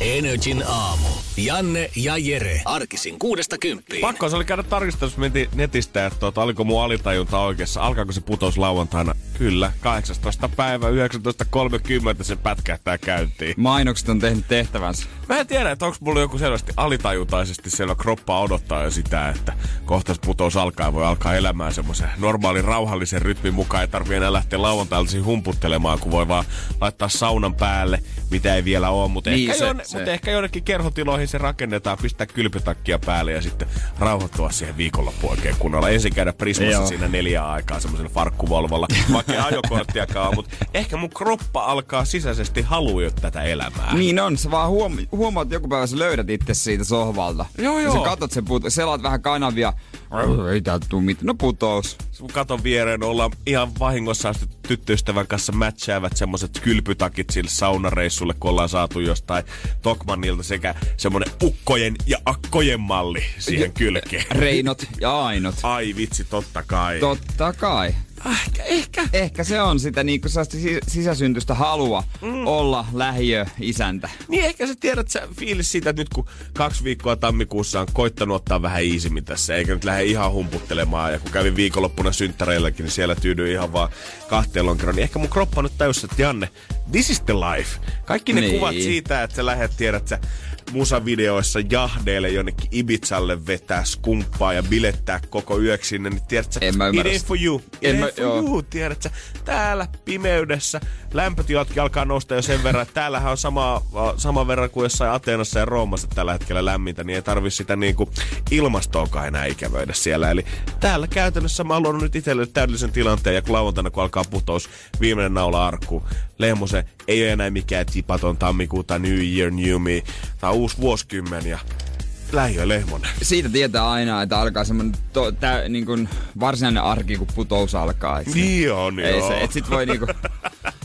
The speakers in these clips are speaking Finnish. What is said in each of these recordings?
Energin aamu. Janne ja Jere. Arkisin kuudesta kymppiin. Pakko se oli käydä tarkistamassa netistä, että tuota, oliko mun alitajunta oikeassa. Alkaako se putous lauantaina? Kyllä, 18. päivä 19.30 se pätkähtää käyntiin. Mainokset on tehnyt tehtävänsä. Mä en tiedä, että onko mulla joku selvästi alitajuntaisesti siellä kroppa odottaa jo sitä, että kohta se putous alkaa ja voi alkaa elämään semmoisen normaalin rauhallisen rytmin mukaan. Ei tarvii enää lähteä lauantailta humputtelemaan, kun voi vaan laittaa saunan päälle, mitä ei vielä ole. Mutta Niin, ehkä, se- jonne, se. mut ehkä jonnekin kerhotiloihin se rakennetaan, pistää kylpytakkia päälle ja sitten rauhoittua siihen viikonloppuun oikein kunnolla. Ensin käydä Prismassa Joo. siinä neljä aikaa semmoisella farkkuvolvolla, vaikka ei ajokorttiakaan mutta ehkä mun kroppa alkaa sisäisesti halua jo tätä elämää. Niin on, sä vaan huom- huomaat, että joku päivä sä löydät itse siitä sohvalta. Joo, Ja joo. sä katot sen puto, selaat vähän kanavia. Ei täältä tuu mitään. No putous. sun katon viereen ollaan ihan vahingossa asti tyttöystävän kanssa matchaavat semmoset kylpytakit sille saunareissulle, kun ollaan saatu jostain Tokmannilta sekä semmonen ukkojen ja akkojen malli siihen kylkeen. Reinot ja ainot. Ai vitsi, totta kai. Totta kai. ehkä, ehkä. Ehkä se on sitä niinku sellaista si- sisäsyntystä halua mm. olla lähiö-isäntä. Niin ehkä sä tiedät sä fiilis siitä, että nyt kun kaksi viikkoa tammikuussa on koittanut ottaa vähän iisimmin tässä, eikä nyt lähde ihan humputtelemaan. Ja kun kävin viikonloppuna synttäreilläkin, niin siellä tyydyin ihan vaan kahteen lonkeroon. Niin ehkä mun kroppa nyt täys, että Janne, this is the life. Kaikki ne Niin. kuvat siitä, että sä lähdet, tiedät sä, musavideoissa jahdeille jonnekin Ibizalle vetää skumppaa ja bilettää koko yöksi sinne, niin tiedät sä, En mä it ain't for you, it En ain't mä- for joo. you, tiedät sä, täällä pimeydessä lämpötilatkin alkaa nousta jo sen verran, että täällähän on sama, sama verran kuin jossain Ateenassa ja Roomassa tällä hetkellä lämmintä, niin ei tarvi sitä niinku ilmastoakaan enää ikävöidä siellä. Eli täällä käytännössä mä haluan nyt itselle täydellisen tilanteen ja kun lauantaina kun alkaa putous, viimeinen naula arkku. Lehmosen ei ole enää mikään tipaton tammikuuta, New Year, New Me. Tää on uusi vuosikymmen ja lähiö Lehmonen. Siitä tietää aina, että alkaa semmonen to, tä, niin kuin varsinainen arki, kun putous alkaa. Et Niin on, Ei joo. se, et sit voi niinku,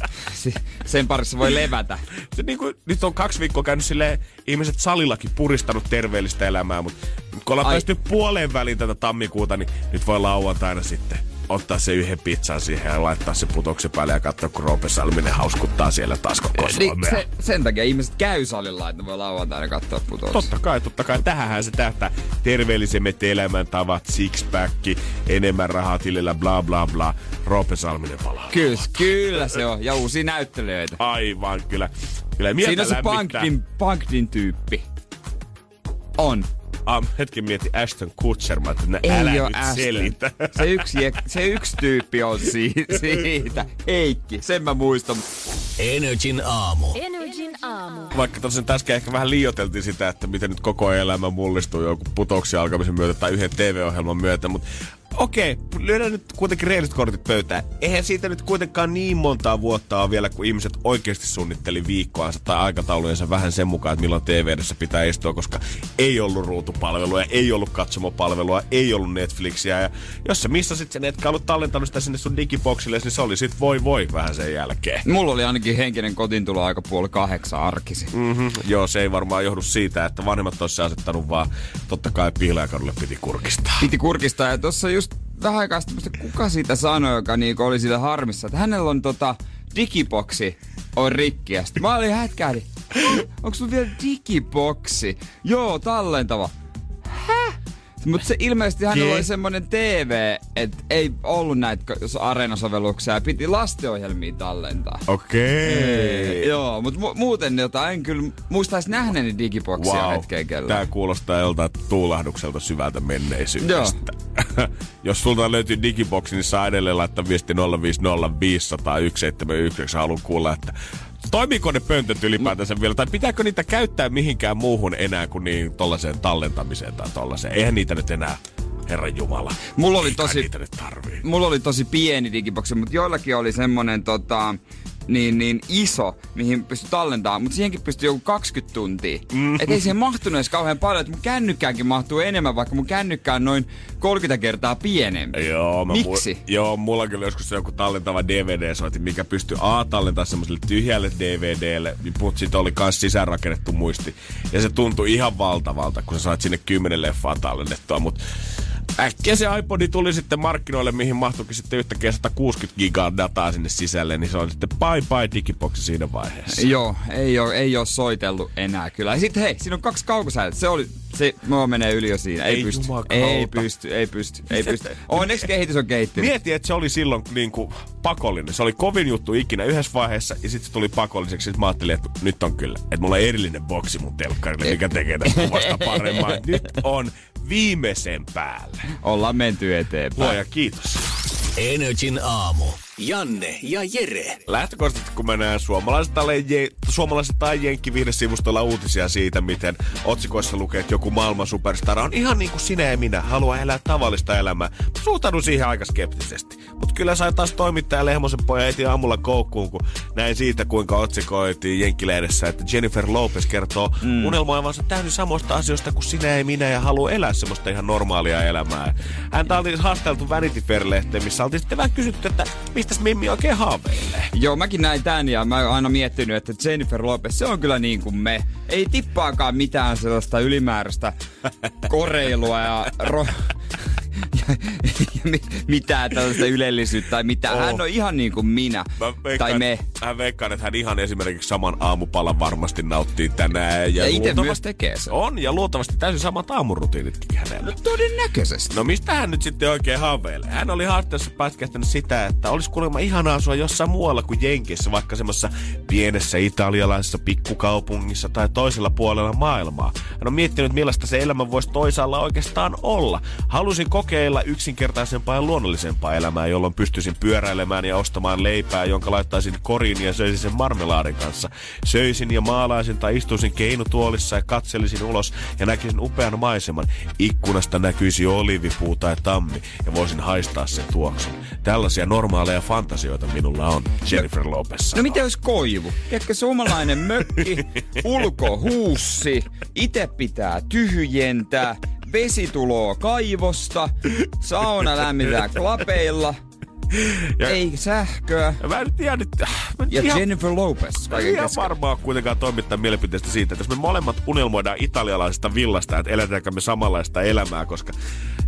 sen parissa voi levätä. se niinku, nyt on kaksi viikkoa käynyt silleen, ihmiset salillakin puristanut terveellistä elämää, mutta kun ollaan Ai. päästy puoleen väliin tätä tammikuuta, niin nyt voi lauantaina sitten ottaa se yhden pizzan siihen ja laittaa se putoksen päälle ja katsoa, kun Roope Salminen hauskuttaa siellä taas koko Niin, Suomea. se, sen takia ihmiset käy salilla, että ne voi lauantaina katsoa putous. Totta kai, totta kai. Tähänhän se tähtää terveellisemmät elämäntavat, sixpacki, enemmän rahaa tilillä, bla bla bla. Roope Salminen palaa. Kyllä, kyllä se on. Ja uusia näyttelijöitä. Aivan, kyllä. Kyllä Siinä on se. Punkdin, Punkdin tyyppi. On. Ah, hetken mietti Ashton Kutcher, mä että Ei älä nyt Aston. selitä. Se yksi, se yksi tyyppi on si- siitä. Heikki, sen mä muistan. Energin aamu. Energin aamu. Vaikka tosiaan äsken ehkä vähän liioteltiin sitä, että miten nyt koko elämä mullistuu joku putouksia alkamisen myötä tai yhden TV-ohjelman myötä, mutta okei, lyödään nyt kuitenkin reiliset kortit pöytään. Eihän siitä nyt kuitenkaan niin montaa vuotta ole vielä, kun ihmiset oikeasti suunnitteli viikkoansa tai aikataulujensa vähän sen mukaan, että milloin tv pitää istua, koska ei ollut ruutupalvelua, ei ollut katsomopalvelua, ei ollut Netflixiä. Ja jos sä missasit sen, etkä ollut tallentanut sitä sinne sun digiboksille, niin se oli sit voi voi vähän sen jälkeen. Mulla oli ainakin henkinen kotintulo aika puoli kahdeksan arkisi. Mm-hmm. Joo, se ei varmaan johdu siitä, että vanhemmat olisi asettanut vaan totta kai piti kurkistaa. Piti kurkistaa ja tuossa just vähän aikaa sitten, kuka siitä sanoi, joka niinku oli sillä harmissa, että hänellä on tota digiboksi on rikki. Ja mä olin hätkähdin. Onko sulla vielä digiboksi? Joo, tallentava. Häh? Mutta se ilmeisesti hänellä Ke? oli semmonen TV, että ei ollut näitä areenasovelluksia ja piti lastenohjelmia tallentaa. Okei. Joo, mutta mu- muuten jotain en kyllä muistais nähneeni digiboksia wow. hetkeä kellään. Tää kuulostaa joltain tuulahdukselta syvältä menneisyydestä. Jos sulta löytyy digiboksi, niin saa edelleen laittaa viesti 050 500 171. Haluan kuulla, että toimiiko ne pöntöt ylipäätänsä vielä, tai pitääkö niitä käyttää mihinkään muuhun enää kuin niin tollaiseen tallentamiseen tai tollaseen. Eihän niitä nyt enää, Herran Jumala. Mulla oli tosi-. Mulla oli tosi pieni digiboksi, mutta joillakin oli semmonen tota, niin, niin iso, mihin pystyy tallentamaan, mutta siihenkin pystyy joku 20 tuntia. Mm. Et ei siihen mahtunut edes kauhean paljon, että mun kännykkäänkin mahtuu enemmän, vaikka mun kännykkä on noin 30 kertaa pienempi. Joo, mä Miksi? Mu- joo, mulla kyllä joskus joku tallentava DVD-soitin, mikä pystyy A tallentaa semmoiselle tyhjälle DVDlle, mutta sitten oli myös sisäänrakennettu muisti. Ja se tuntui ihan valtavalta, kun sä saat sinne 10 leffaa tallennettua, mutta äkkiä se iPodi tuli sitten markkinoille, mihin mahtuikin sitten yhtäkkiä 160 gigaa dataa sinne sisälle, niin se on sitten bye bye digiboxi siinä vaiheessa. Joo, ei ole, ei ole soitellut enää kyllä. Ja sitten hei, siinä on kaksi kaukosäädintä. Se oli, se mua menee yli jo siinä. Ei, Ei pysty. jumakauta. Ei pysty, ei pysty, ei pysty. Onneksi kehitys on kehittynyt. Mieti, että se oli silloin niin kuin pakollinen. Se oli kovin juttu ikinä yhdessä vaiheessa ja sitten se tuli pakolliseksi. Sitten mä ajattelin, että nyt on kyllä, että mulla on erillinen boksi mun telkkarille, mikä tekee tästä kuvasta paremman. Nyt on viimeisen päälle. Ollaan menty eteenpäin. Luoja kiitos. Energin aamu. Janne ja Jere. Lähtökohtaisesti kun mä näen suomalaiset tai, je, suomalaiset tai jenkkivihde-sivustolla uutisia siitä, miten otsikoissa lukee, että joku maailman superstar on ihan niin kuin sinä ja minä, haluaa elää tavallista elämää. Mä suhtaudun siihen aika skeptisesti. Mutta kyllä sai taas toimittaja Lehmosen poja heti aamulla koukkuun, kun näin siitä, kuinka otsikoitiin Jenkkilehdessä, että Jennifer Lopez kertoo mm. unelmoivansa täysin samoista asioista kuin sinä ja minä ja haluaa elää semmoista ihan normaalia elämää. Häntä oli haasteltu Vanity Fair-lehteen, missä oltiin sitten vähän kysytty, että mistäs Mimmi oikein haaveilee. Joo, mäkin näin tän ja mä oon aina miettinyt, että Jennifer Lopez, se on kyllä niin kuin me. Ei tippaakaan mitään sellaista ylimääräistä koreilua ja, ro- ja, ja mi- mitään tällaista ylellisyyttä tai mitään. Oh. Hän on ihan niin kuin minä. Mä tai me. Hän veikkaan, että hän ihan esimerkiksi saman aamupalan varmasti nauttii tänään. Ja itse luultavasti- myös tekee sen. On, ja luultavasti täysin samat aamurutiinitkin hänellä. No todennäköisesti. No mistä hän nyt sitten oikein haaveilee? Hän oli haastattelussa pätkähtänyt sitä, että olisi kuulemma ihanaa asua jossain muualla kuin Jenkeissä, vaikka semmoisessa pienessä italialaisessa pikkukaupungissa tai toisella puolella maailmaa. Hän on miettinyt, millaista se elämä voisi toisaalla oikeastaan olla. Halusin kokeilla yksinkertaisempaa ja luonnollisempaa elämää, jolloin pystyisin pyöräilemään ja ostamaan leipää, jonka laittaisin koriin ja söisin sen marmelaadin kanssa. Söisin ja maalaisin tai istuisin keinutuolissa ja katselisin ulos ja näkisin upean maiseman. Ikkunasta näkyisi olivipuu tai tammi ja voisin haistaa sen tuoksun. Tällaisia normaaleja fantasioita minulla on, Jennifer Lopez No sanoo. miten olisi koivu? Tiedätkö, suomalainen mökki, ulkohuussi, itse pitää tyhjentää, vesi tuloo kaivosta, sauna lämmitään klapeilla, Ja- ei sähköä. Ja Mä en tiedä nyt... Mä en Ja ihan- Jennifer Lopez kaiken Ihan keskellä. varmaan kuitenkaan toimittaa mielipiteestä siitä, että jos me molemmat unelmoidaan italialaisesta villasta, että eletäänkö me samanlaista elämää, koska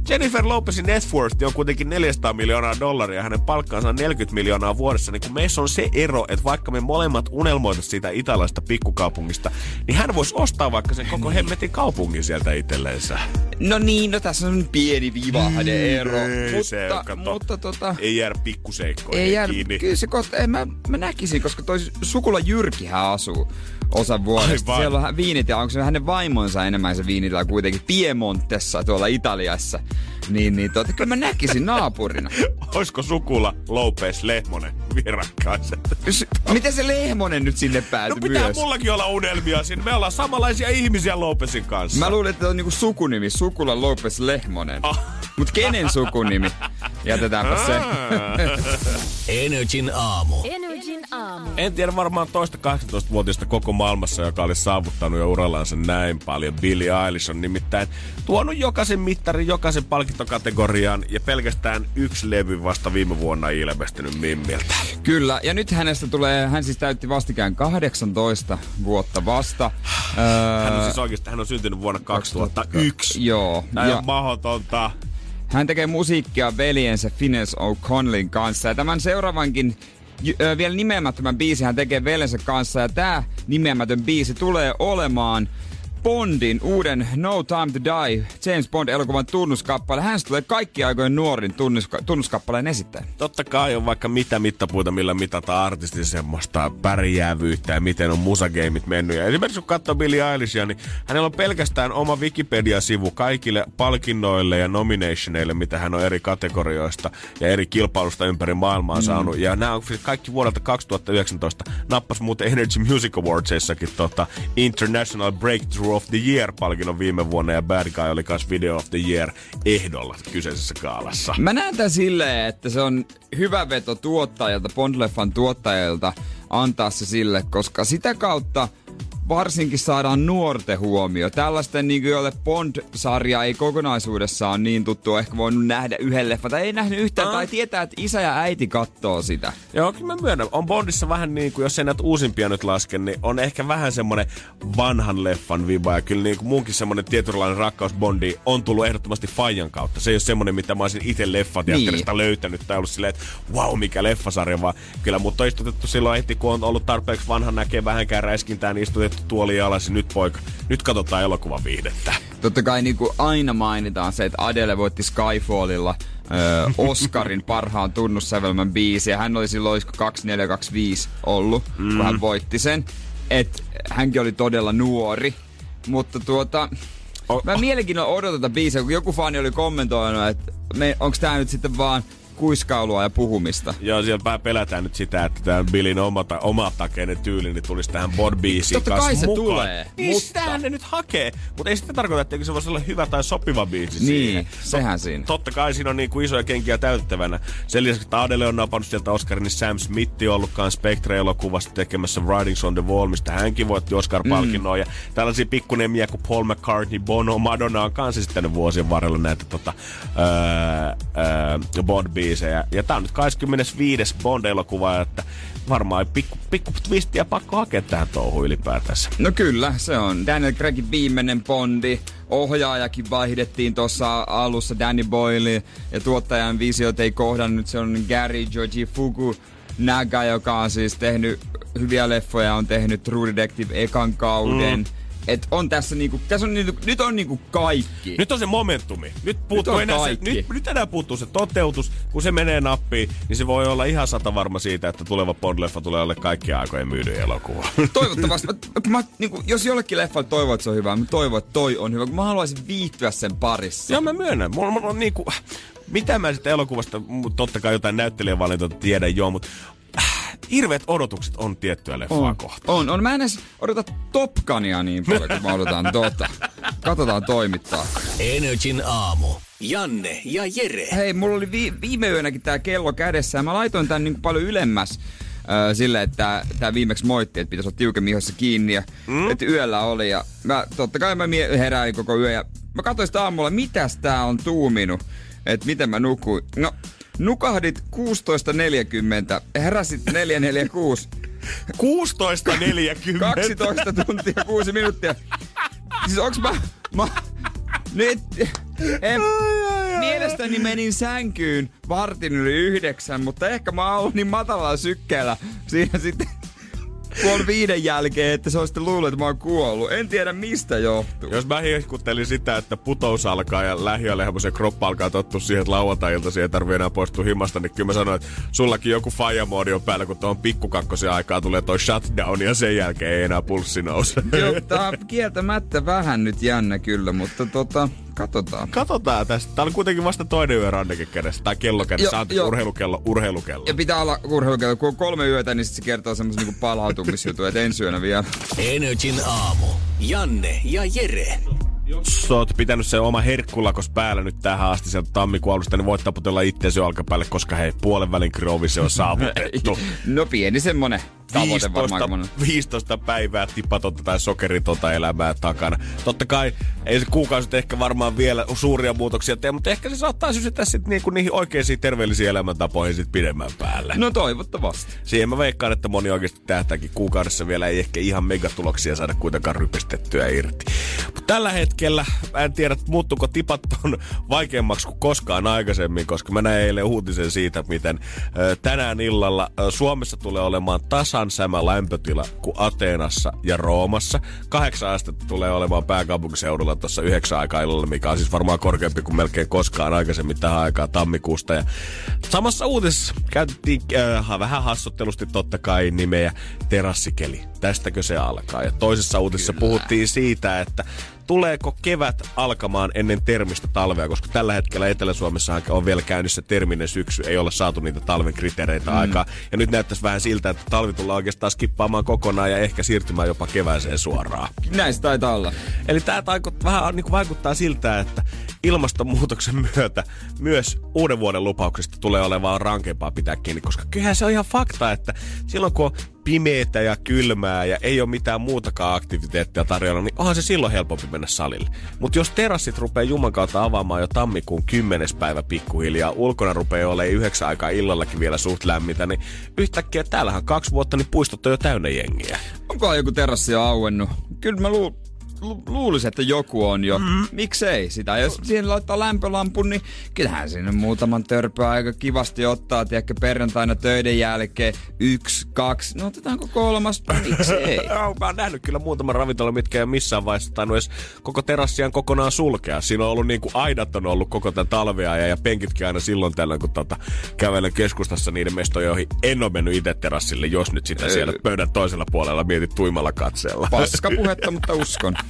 Jennifer Lopezin net worth on kuitenkin 400 miljoonaa dollaria ja hänen palkkaansa on 40 miljoonaa vuodessa, niin kun meissä on se ero, että vaikka me molemmat unelmoitaisiin siitä italialaisesta pikkukaupungista, niin hän voisi ostaa vaikka sen koko hemmetin kaupungin sieltä itselleensä. No niin, no tässä on pieni vivahde ero. Ei se mutta, kato. mutta tota... Ei jäädä pikkuseikkoihin Ei jää, kiinni. kyllä se kohta, en mä, mä näkisin, koska toi sukula Jyrkihän asuu osan vuodesta. Aivan. Siellä on viinit ja onko se hänen vaimonsa enemmän se viinitila kuitenkin Piemontessa tuolla Italiassa. Niin, niin tota, kyllä mä näkisin naapurina. Olisiko sukula Lopez Lehmonen vierakkaiset? S- Miten se Lehmonen nyt sinne No päätyi pitää myös? mullakin olla unelmia siinä. Me ollaan samanlaisia ihmisiä Lopezin kanssa. Mä luulin, että on niinku sukunimi, Sukula Lopez Lehmonen. Ah. Mut kenen sukunimi? Jätetäänpä se. Energin aamu. Energin aamu. En tiedä varmaan toista 18-vuotiaista koko maailmassa, joka olisi saavuttanut jo urallansa näin paljon. Billie Eilish on nimittäin tuonut jokaisen mittarin, jokaisen palkintokategorian ja pelkästään yksi levy vasta viime vuonna ilmestynyt Mimmiltä. Kyllä, ja nyt hänestä tulee, hän siis täytti vastikään 18 vuotta vasta. Öö, Hän on siis oikeasti, hän on syntynyt vuonna 2001. Joo. Tämä ja on mahdotonta. hän tekee musiikkia veljensä Finnes O'Connellin kanssa. Ja tämän seuraavankin vielä nimeämättömän biisi hän tekee veljensä kanssa. Ja tämä nimeämätön biisi tulee olemaan Bondin uuden No Time to Die James Bond-elokuvan tunnuskappale. Hän tulee kaikki aikojen nuorin tunnuska- tunnuskappaleen esittäjä. Totta kai on vaikka mitä mittapuita, millä mitataan artistin semmoista pärjäävyyttä ja miten on musageimit mennyt. Ja esimerkiksi kun katsoo Billie Eilishia, niin hänellä on pelkästään oma Wikipedia-sivu kaikille palkinnoille ja nominationeille, mitä hän on eri kategorioista ja eri kilpailusta ympäri maailmaa mm. saanut. Ja nämä on siis kaikki vuodelta 2019. Nappas muuten Energy Music Awardsissakin tota International Breakthrough of the Year-palkinnon viime vuonna ja Bad Guy oli myös Video of the Year ehdolla kyseisessä kaalassa. Mä näen tämän silleen, että se on hyvä veto tuottajalta, Bond-leffan tuottajalta, antaa se sille, koska sitä kautta varsinkin saadaan nuorten huomio. Tällaisten, niin joille Bond-sarja ei kokonaisuudessaan niin tuttu, ehkä voinut nähdä yhden leffan, tai ei nähnyt yhtään, tai tietää, että isä ja äiti katsoo sitä. Joo, kyllä mä myönnän. On Bondissa vähän niin kuin, jos ei näitä uusimpia nyt laske, niin on ehkä vähän semmonen vanhan leffan viba. Ja kyllä niin kuin munkin semmonen tietynlainen rakkaus Bondi on tullut ehdottomasti Fajan kautta. Se ei ole semmonen, mitä mä olisin itse leffateatterista niin. löytänyt tai ollut silleen, että wow, mikä leffasarja, vaan kyllä mut on istutettu silloin heti, kun on ollut tarpeeksi vanha näkee vähänkään räiskintää, niin istutettu tuoli alas nyt poika, nyt katsotaan elokuvan viihdettä. Totta kai niin kuin aina mainitaan se, että Adele voitti Skyfallilla ö, Oscarin parhaan tunnussävelmän biisi. Ja hän oli silloin 2425 ollut, mm. kun hän voitti sen. Et hänkin oli todella nuori. Mutta tuota, oh, mä mielenkiinnolla odotan tätä biisiä, kun joku fani oli kommentoinut, että onko tämä nyt sitten vaan kuiskailua ja puhumista. Joo, siellä pelätään nyt sitä, että tämä Billin oma, oma takeinen tyyli niin tulisi tähän Bod biisiin Totta kai se mukaan. tulee. Niin mutta... sitähän ne nyt hakee. Mutta ei sitä tarkoita, että se voisi olla hyvä tai sopiva biisi Niin, siihen. sehän siinä. Totta kai siinä on niin kuin isoja kenkiä täytettävänä. Sen lisäksi, että Adele on napannut sieltä Oscarin, niin Sam Smith on ollutkaan Spectre-elokuvasta tekemässä Writings on the Wall, mistä hänkin voitti Oscar-palkinnon. Mm. Ja tällaisia pikkunemiä kuin Paul McCartney, Bono, Madonna on kanssa sitten vuosien varrella näitä tota, öö, öö, biisejä. Ja tää on nyt 25. Bond-elokuva, että varmaan pikku, pikku twistiä pakko hakea tähän touhuun ylipäätänsä. No kyllä, se on Daniel Craigin viimeinen Bondi. Ohjaajakin vaihdettiin tuossa alussa Danny Boyle ja tuottajan visiot ei kohdannut. Se on Gary Georgi Fuku Naga, joka on siis tehnyt hyviä leffoja, on tehnyt True Detective ekan kauden. Mm et on tässä niinku, tässä on niinku, nyt on niinku kaikki. Nyt on se momentumi. Nyt, puuttuu nyt enää kaikki. se, nyt, nyt enää puuttuu se toteutus. Kun se menee nappiin, niin se voi olla ihan sata varma siitä, että tuleva Bond-leffa tulee olla kaikkia aikojen myydyn elokuva. Toivottavasti. mä, niinku, jos jollekin leffalle toivon, että se on hyvä, mä toivon, että toi on hyvä, kun mä haluaisin viihtyä sen parissa. Joo, mä myönnän. Mulla, mulla on niinku, mitä mä sitten elokuvasta, totta kai jotain näyttelijävalintoa tiedän joo, mutta hirveät odotukset on tiettyä leffaa on, kohtaan. On, on. Mä en edes odota Top Gunia niin paljon, kun mä odotan tota. Katsotaan toimittaa. Energin aamu. Janne ja Jere. Hei, mulla oli vi- viime yönäkin tää kello kädessä ja mä laitoin tän niin paljon ylemmäs sille, että tämä viimeksi moitti, että pitäisi olla tiukemmin ihossa kiinni ja mm? että yöllä oli. Ja mä, totta kai mä mie- heräin koko yö ja mä katsoin sitä aamulla, mitäs tää on tuuminut, että miten mä nukuin. No, Nukahdit 16.40, heräsit 4.46. 16.40? 12 tuntia 6 minuuttia. Siis onks mä... mä nyt... En, mielestäni menin sänkyyn vartin yli yhdeksän, mutta ehkä mä oon niin matalalla sykkeellä siinä sitten puoli viiden jälkeen, että se on sitten luullut, että mä oon kuollut. En tiedä mistä johtuu. Jos mä hehkuttelin sitä, että putous alkaa ja lähiölehmosen kroppa alkaa tottua siihen, että lauantai-ilta ei tarvii enää poistua himasta, niin kyllä mä sanoin, että sullakin joku fajamoodi on päällä, kun tuon pikkukakkosen aikaa tulee toi shutdown ja sen jälkeen ei enää pulssi nouse. Joo, tää on kieltämättä vähän nyt jännä kyllä, mutta tota, Katsotaan. Katsotaan tästä. Tää on kuitenkin vasta toinen yö rannekin kädessä. Tai kello kädessä. Jo, jo. urheilukello, urheilukello. Ja pitää olla urheilukello. Kun on kolme yötä, niin sit se kertoo semmoisen niinku palautumisjutun, että ensi yönä vielä. Energin aamu. Janne ja Jere. Jos oot pitänyt se oma herkkulakos päällä nyt tähän asti sieltä tammikuun alusta, niin voit taputella itseäsi alkapäälle, koska hei, puolen välin krovi se on saavutettu. no pieni semmonen tavoite 15, 15 päivää tipatonta tai sokeritonta elämää takana. Totta kai ei se kuukausi ehkä varmaan vielä suuria muutoksia tee, mutta ehkä se saattaa sysyttää sitten niinku niihin oikeisiin terveellisiin elämäntapoihin sit pidemmän päälle. No toivottavasti. Siihen mä veikkaan, että moni oikeasti tähtääkin kuukaudessa vielä ei ehkä ihan megatuloksia saada kuitenkaan rypistettyä irti. Mutta tällä hetkellä, mä en tiedä, muuttuuko tipat on vaikeammaksi kuin koskaan aikaisemmin, koska mä näin eilen uutisen siitä, miten tänään illalla Suomessa tulee olemaan tasan sama lämpötila kuin Ateenassa ja Roomassa. Kahdeksan astetta tulee olemaan pääkaupunkiseudulla tuossa yhdeksän aikaa illalla, mikä on siis varmaan korkeampi kuin melkein koskaan aikaisemmin tähän aikaan tammikuusta. Ja samassa uutisessa käytettiin äh, vähän hassuttelusti totta kai nimeä terassikeli. Tästäkö se alkaa? Ja toisessa uutisessa Kyllä. puhuttiin siitä, että tuleeko kevät alkamaan ennen termistä talvea, koska tällä hetkellä Etelä-Suomessa on vielä käynnissä terminen syksy, ei olla saatu niitä talven kriteereitä mm. aikaa. Ja nyt näyttäisi vähän siltä, että talvi tullaan oikeastaan skippaamaan kokonaan ja ehkä siirtymään jopa kevääseen suoraan. Näistä taitaa olla. Eli tämä vähän niin vaikuttaa siltä, että ilmastonmuutoksen myötä myös uuden vuoden lupauksista tulee olemaan rankempaa pitää kiinni, koska kyllähän se on ihan fakta, että silloin kun on pimeätä ja kylmää ja ei ole mitään muutakaan aktiviteettia tarjolla, niin onhan se silloin helpompi mennä salille. Mutta jos terassit rupeaa Juman kautta avaamaan jo tammikuun 10. päivä pikkuhiljaa, ulkona rupeaa olemaan yhdeksän aikaa illallakin vielä suht lämmitä, niin yhtäkkiä täällähän kaksi vuotta, niin puistot on jo täynnä jengiä. Onko joku terassi jo auennut? Kyllä mä luulen lu- luulisin, että joku on jo. Mm. Miksei sitä? Jos siihen laittaa lämpölampun, niin kyllähän sinne muutaman törpöä aika kivasti ottaa, tiedätkö, perjantaina töiden jälkeen. Yksi, kaksi, no otetaanko kolmas? Miksei? mä oon nähnyt kyllä muutaman ravintola, mitkä ei ole missään vaiheessa tainnut edes koko terassiaan kokonaan sulkea. Siinä on ollut niin kuin aidat on ollut koko tämän talvea ja, ja penkitkin aina silloin tällöin, kun tota, kävelen keskustassa niiden mestojen, joihin en ole mennyt itse terassille, jos nyt sitä siellä pöydän toisella puolella mietit tuimalla katseella. Paska puhetta, mutta uskon.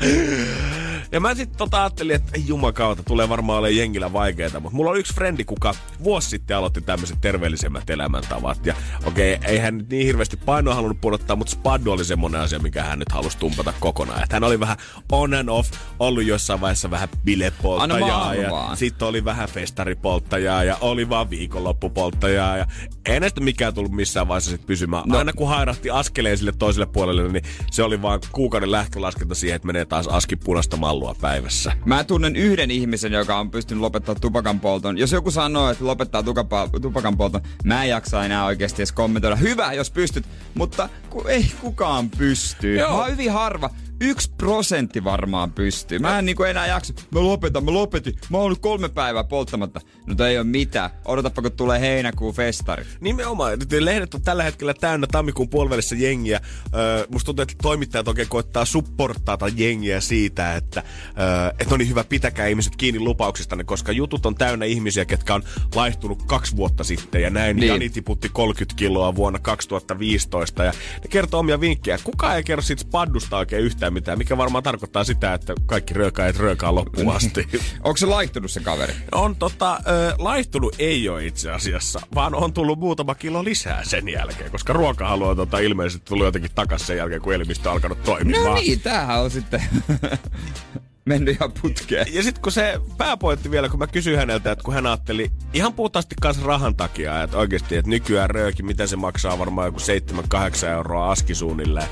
へえ。Ja mä sitten tota ajattelin, että jumakauta, tulee varmaan olemaan jengillä vaikeeta. Mutta mulla on yksi frendi, kuka vuosi sitten aloitti tämmöiset terveellisemmät elämäntavat. Ja okei, okay, ei hän niin hirveästi painoa halunnut pudottaa, mutta spaddu oli semmonen asia, mikä hän nyt halusi tumpata kokonaan. Että hän oli vähän on and off, ollut jossain vaiheessa vähän bilepolttajaa. Ja sitten oli vähän festaripolttajaa ja oli vaan viikonloppupolttajaa. Ja ei näistä mikään tullut missään vaiheessa sit pysymään. No. Aina kun hairahti askeleen sille toiselle puolelle, niin se oli vaan kuukauden lähtölaskenta siihen, että menee taas aski punaista mallua päivässä. Mä tunnen yhden ihmisen, joka on pystynyt lopettaa tupakan polton. Jos joku sanoo, että lopettaa tukapa, tupakan polton, mä en jaksa enää oikeasti edes kommentoida. Hyvä, jos pystyt, mutta ku, ei kukaan pysty. Joo. Mä hyvin harva yksi prosentti varmaan pystyy. Mä en niinku enää jaksa. Mä lopetan, mä lopetin. Mä oon ollut kolme päivää polttamatta. No ei ole mitään. Odotapa, kun tulee heinäkuun festari. Nimenomaan. Nyt lehdet on tällä hetkellä täynnä tammikuun puolivälissä jengiä. Öö, musta tuntuu, että toimittajat oikein koittaa supportaata jengiä siitä, että, öö, että on niin hyvä, pitäkää ihmiset kiinni lupauksistanne, koska jutut on täynnä ihmisiä, ketkä on laihtunut kaksi vuotta sitten ja näin. Niin. Jani tiputti 30 kiloa vuonna 2015 ja ne kertoo omia vinkkejä. Kuka ei kerro siitä spaddusta oikein yhtään mitään, mikä varmaan tarkoittaa sitä, että kaikki röökaajat röökaa loppuun asti. Onko se laihtunut se kaveri? On tota, äh, laihtunut ei ole itse asiassa, vaan on tullut muutama kilo lisää sen jälkeen, koska ruokahalu on tota, ilmeisesti tullut jotenkin takaisin sen jälkeen, kun elimistö on alkanut toimimaan. No niin, tämähän on sitten mennyt ihan putkeen. Ja sitten kun se pääpointti vielä, kun mä kysyin häneltä, että kun hän ajatteli ihan puhtaasti kanssa rahan takia, että oikeasti, että nykyään rööki, mitä se maksaa varmaan joku 7-8 euroa askisuunnilleen.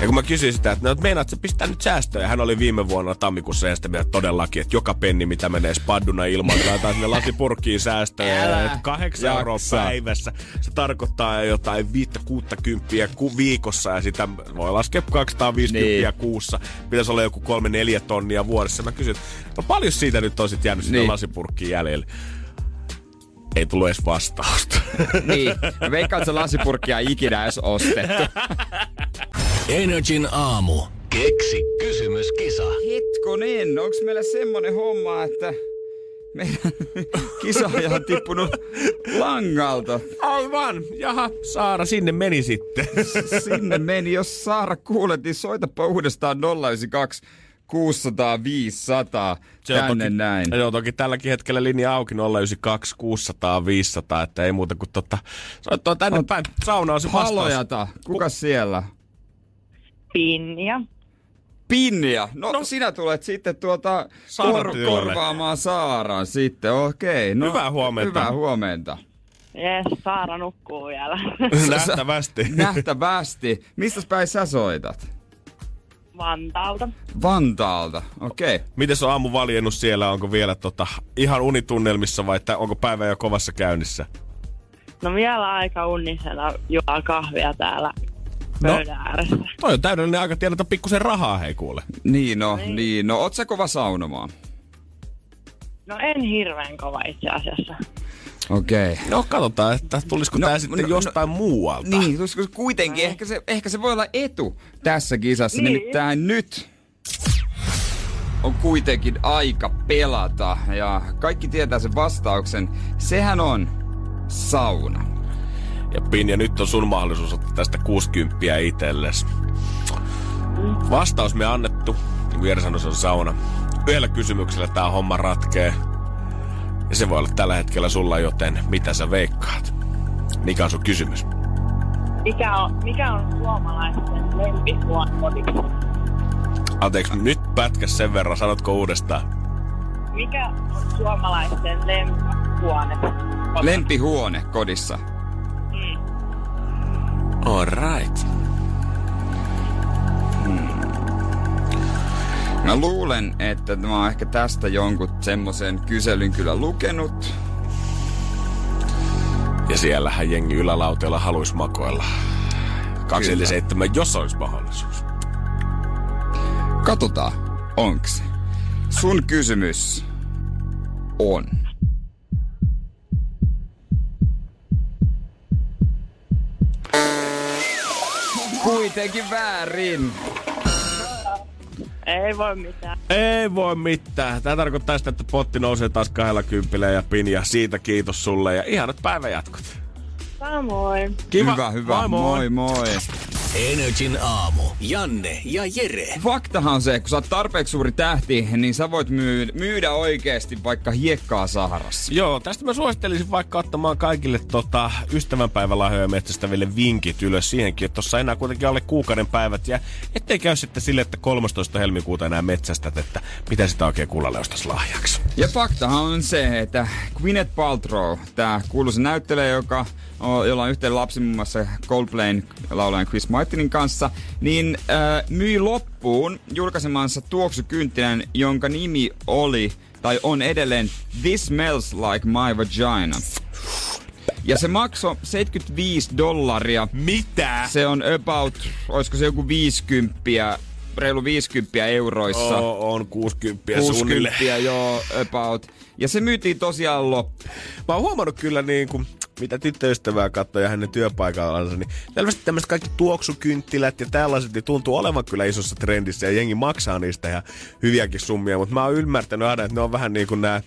Ja kun mä kysyin sitä, että no, meinaat, että se pistää nyt säästöjä. Hän oli viime vuonna tammikuussa ja sitten vielä todellakin, että joka penni, mitä menee spadduna ilman, laitetaan sinne lasipurkkiin säästöjä. Että kahdeksan euroa päivässä. Se tarkoittaa jotain viittä kuutta kymppiä ku- viikossa ja sitä voi laskea 250 niin. kuussa. Pitäisi olla joku kolme neljä tonnia vuodessa. Mä kysyin, että no paljon siitä nyt on sitten jäänyt niin. sinne lasipurkkiin jäljelle ei tullut edes vastausta. niin, veikkaan, että se lasipurkkia ikinä edes ostettu. Energin aamu. Keksi kysymyskisa. Hetkonen, onks meillä semmonen homma, että meidän kisaaja on tippunut langalta. Aivan. Jaha, Saara, sinne meni sitten. sinne meni. Jos Saara kuulet, niin soitapa uudestaan 092 600 500 se tänne on toki, näin. Joo, toki tälläkin hetkellä linja auki 092 600 500, että ei muuta kuin totta. Soittaa tänne päin. Sauna on se vastaus. Halojata. Kuka siellä? Pinja. Pinja. No, no sinä tulet sitten tuota kor- korvaamaan Saaraan sitten. Okei. No, hyvää huomenta. Hyvää huomenta. Jes, Saara nukkuu vielä. Nähtävästi. Nähtävästi. Mistä päin sä soitat? Vantaalta. Vantaalta, okei. Okay. Miten on aamu valjennut siellä? Onko vielä tota, ihan unitunnelmissa vai että onko päivä jo kovassa käynnissä? No vielä aika unnisena juo kahvia täällä no, ääressä. Toi on täydellinen aika tiedä pikkusen rahaa, hei kuule. Niin no, niin. niin no. Oot sä kova saunomaan? No en hirveän kova itse asiassa. Okei. Okay. No katsotaan, että tulisiko no, tämä sitten no, jostain no, muualta. Niin, tulisiko kuitenkin. Ehkä se, ehkä se voi olla etu tässä kisassa. Niin. Nimittäin nyt on kuitenkin aika pelata. Ja kaikki tietää sen vastauksen. Sehän on sauna. Ja Pinja, nyt on sun mahdollisuus ottaa tästä 60 itsellesi. Vastaus me annettu, niin kuin Jere sanoi, se on sauna. Yhdellä kysymyksellä tämä homma ratkee. Ja se voi olla tällä hetkellä sulla, joten mitä sä veikkaat? Mikä on sun kysymys? Mikä on, mikä on suomalaisten lempihuone Anteeksi, nyt pätkä sen verran, sanotko uudestaan? Mikä on suomalaisten lempihuone? Lempihuone kodissa? All right. Mä luulen, että mä oon ehkä tästä jonkun semmoisen kyselyn kyllä lukenut. Ja siellähän jengi ylälauteella haluaisi makoilla. 247, jos olisi mahdollisuus. Katsotaan, onks. Sun kysymys on. Kuitenkin väärin. Ei voi mitään. Ei voi mitään. Tämä tarkoittaa sitä, että potti nousee taas kahdella kympillä ja pinja. Siitä kiitos sulle ja ihanat päivänjatkot. Samoin. Kiva. Hyvä, hyvä. Moi moi. moi. moi. Energin aamu. Janne ja Jere. Faktahan on se, kun sä oot tarpeeksi suuri tähti, niin sä voit myydä, myydä oikeasti vaikka hiekkaa Saharassa. Joo, tästä mä suosittelisin vaikka ottamaan kaikille tota, ystävänpäivälahjoja metsästäville vinkit ylös siihenkin, että tossa enää kuitenkin alle kuukauden päivät ja ettei käy sitten sille, että 13. helmikuuta enää metsästät, että mitä sitä oikein kullalle ostais lahjaksi. Ja faktahan on se, että Gwyneth Paltrow, tämä kuuluisa näyttelijä, joka on, jolla on yhteen lapsi muun muassa Coldplayn laulajan Chris Martinin kanssa, niin äh, myi loppuun julkaisemansa tuoksukynttilän, jonka nimi oli tai on edelleen This Smells Like My Vagina. Ja se maksoi 75 dollaria. Mitä? Se on about, olisiko se joku 50, reilu 50 euroissa. Oo, on 60, 60 suunnilleen. joo, about. Ja se myytiin tosiaan loppuun. Mä oon huomannut kyllä niin kuin, mitä tyttöystävää katsoi ja hänen työpaikallansa, niin selvästi tämmöiset kaikki tuoksukynttilät ja tällaiset niin tuntuu olevan kyllä isossa trendissä ja jengi maksaa niistä ja hyviäkin summia, mutta mä oon ymmärtänyt aina, että ne on vähän niin kuin nämä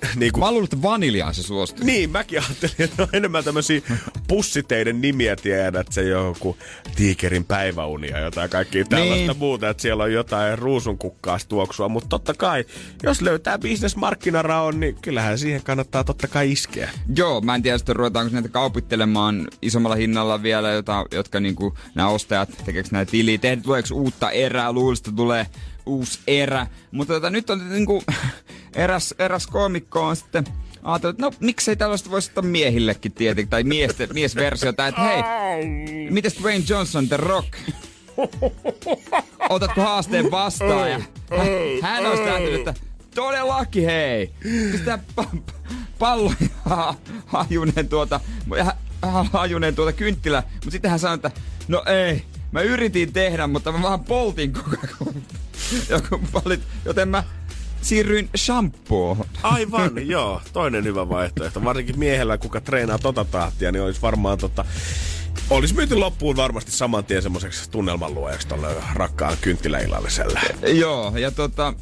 niin kuin Mä luulen, että vanilja on se suositus. Niin, mäkin ajattelin, että on enemmän tämmöisiä pussiteiden nimiä tiedät, että se joku tiikerin päiväunia jotain kaikkia tällaista Niin. niin. muuta, että siellä on jotain ruusunkukkaasta tuoksua, mutta totta kai, jos löytää bisnesmarkkinaraon, niin kyllähän siihen kannattaa totta kai iskeä. Joo, mä en tiedä sitten ruvetaanko näitä kaupittelemaan isommalla hinnalla vielä, jota, jotka niinku, nämä ostajat, tekeekö näitä tiliä, tuleeko uutta erää, luulisin, että tulee uusi erä. Mutta tota, nyt on niinku, eräs, eräs koomikko on sitten ajatellut, että no miksei tällaista voisi ottaa miehillekin tietenkin, tai miesten, miesversiota, että hei, mites Dwayne Johnson, The Rock? Otatko haasteen vastaan? Ja hän, olisi lähtenyt, että todellakin hei. Pistää pa- pallo ja tuota, ja ha- hajuneen tuota kynttilä. Mutta sitten hän sanoi, että no ei, mä yritin tehdä, mutta mä vaan poltin koko ajan. Joku palit, joten mä siirryin shampoohon. Aivan, joo. Toinen hyvä vaihtoehto. Varsinkin miehellä, kuka treenaa tota tahtia, niin olisi varmaan tota... Olisi myyty loppuun varmasti saman tien semmoiseksi tunnelmanluojaksi tolle rakkaan kynttiläillalliselle. Joo, ja tota,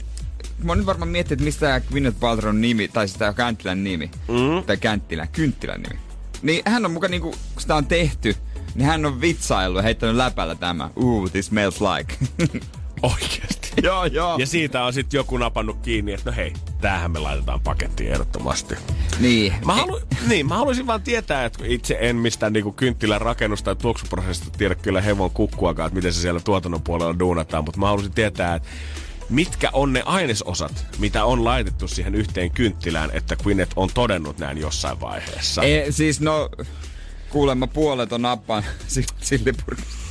mä oon nyt varmaan miettinyt, että mistä Gwyneth Paltrown nimi, tai sitä Käntilän nimi, mm. tai Käntilän, Kynttilän nimi. Niin hän on mukaan niinku, kun sitä on tehty, niin hän on vitsaillut ja heittänyt läpällä tämä. Ooh, this smells like. Oikeesti. joo, joo. Ja siitä on sitten joku napannut kiinni, että no hei, tämähän me laitetaan pakettiin ehdottomasti. Niin. Mä, halu, niin, mä haluaisin vaan tietää, että itse en mistään niinku kynttilän rakennus- tai tuoksuprosessista tiedä kyllä hevon kukkuakaan, että miten se siellä tuotannon puolella duunataan, mutta mä haluaisin tietää, että mitkä on ne ainesosat, mitä on laitettu siihen yhteen kynttilään, että Gwyneth on todennut näin jossain vaiheessa. E, siis no, kuulemma puolet on nappaan sillipurkista.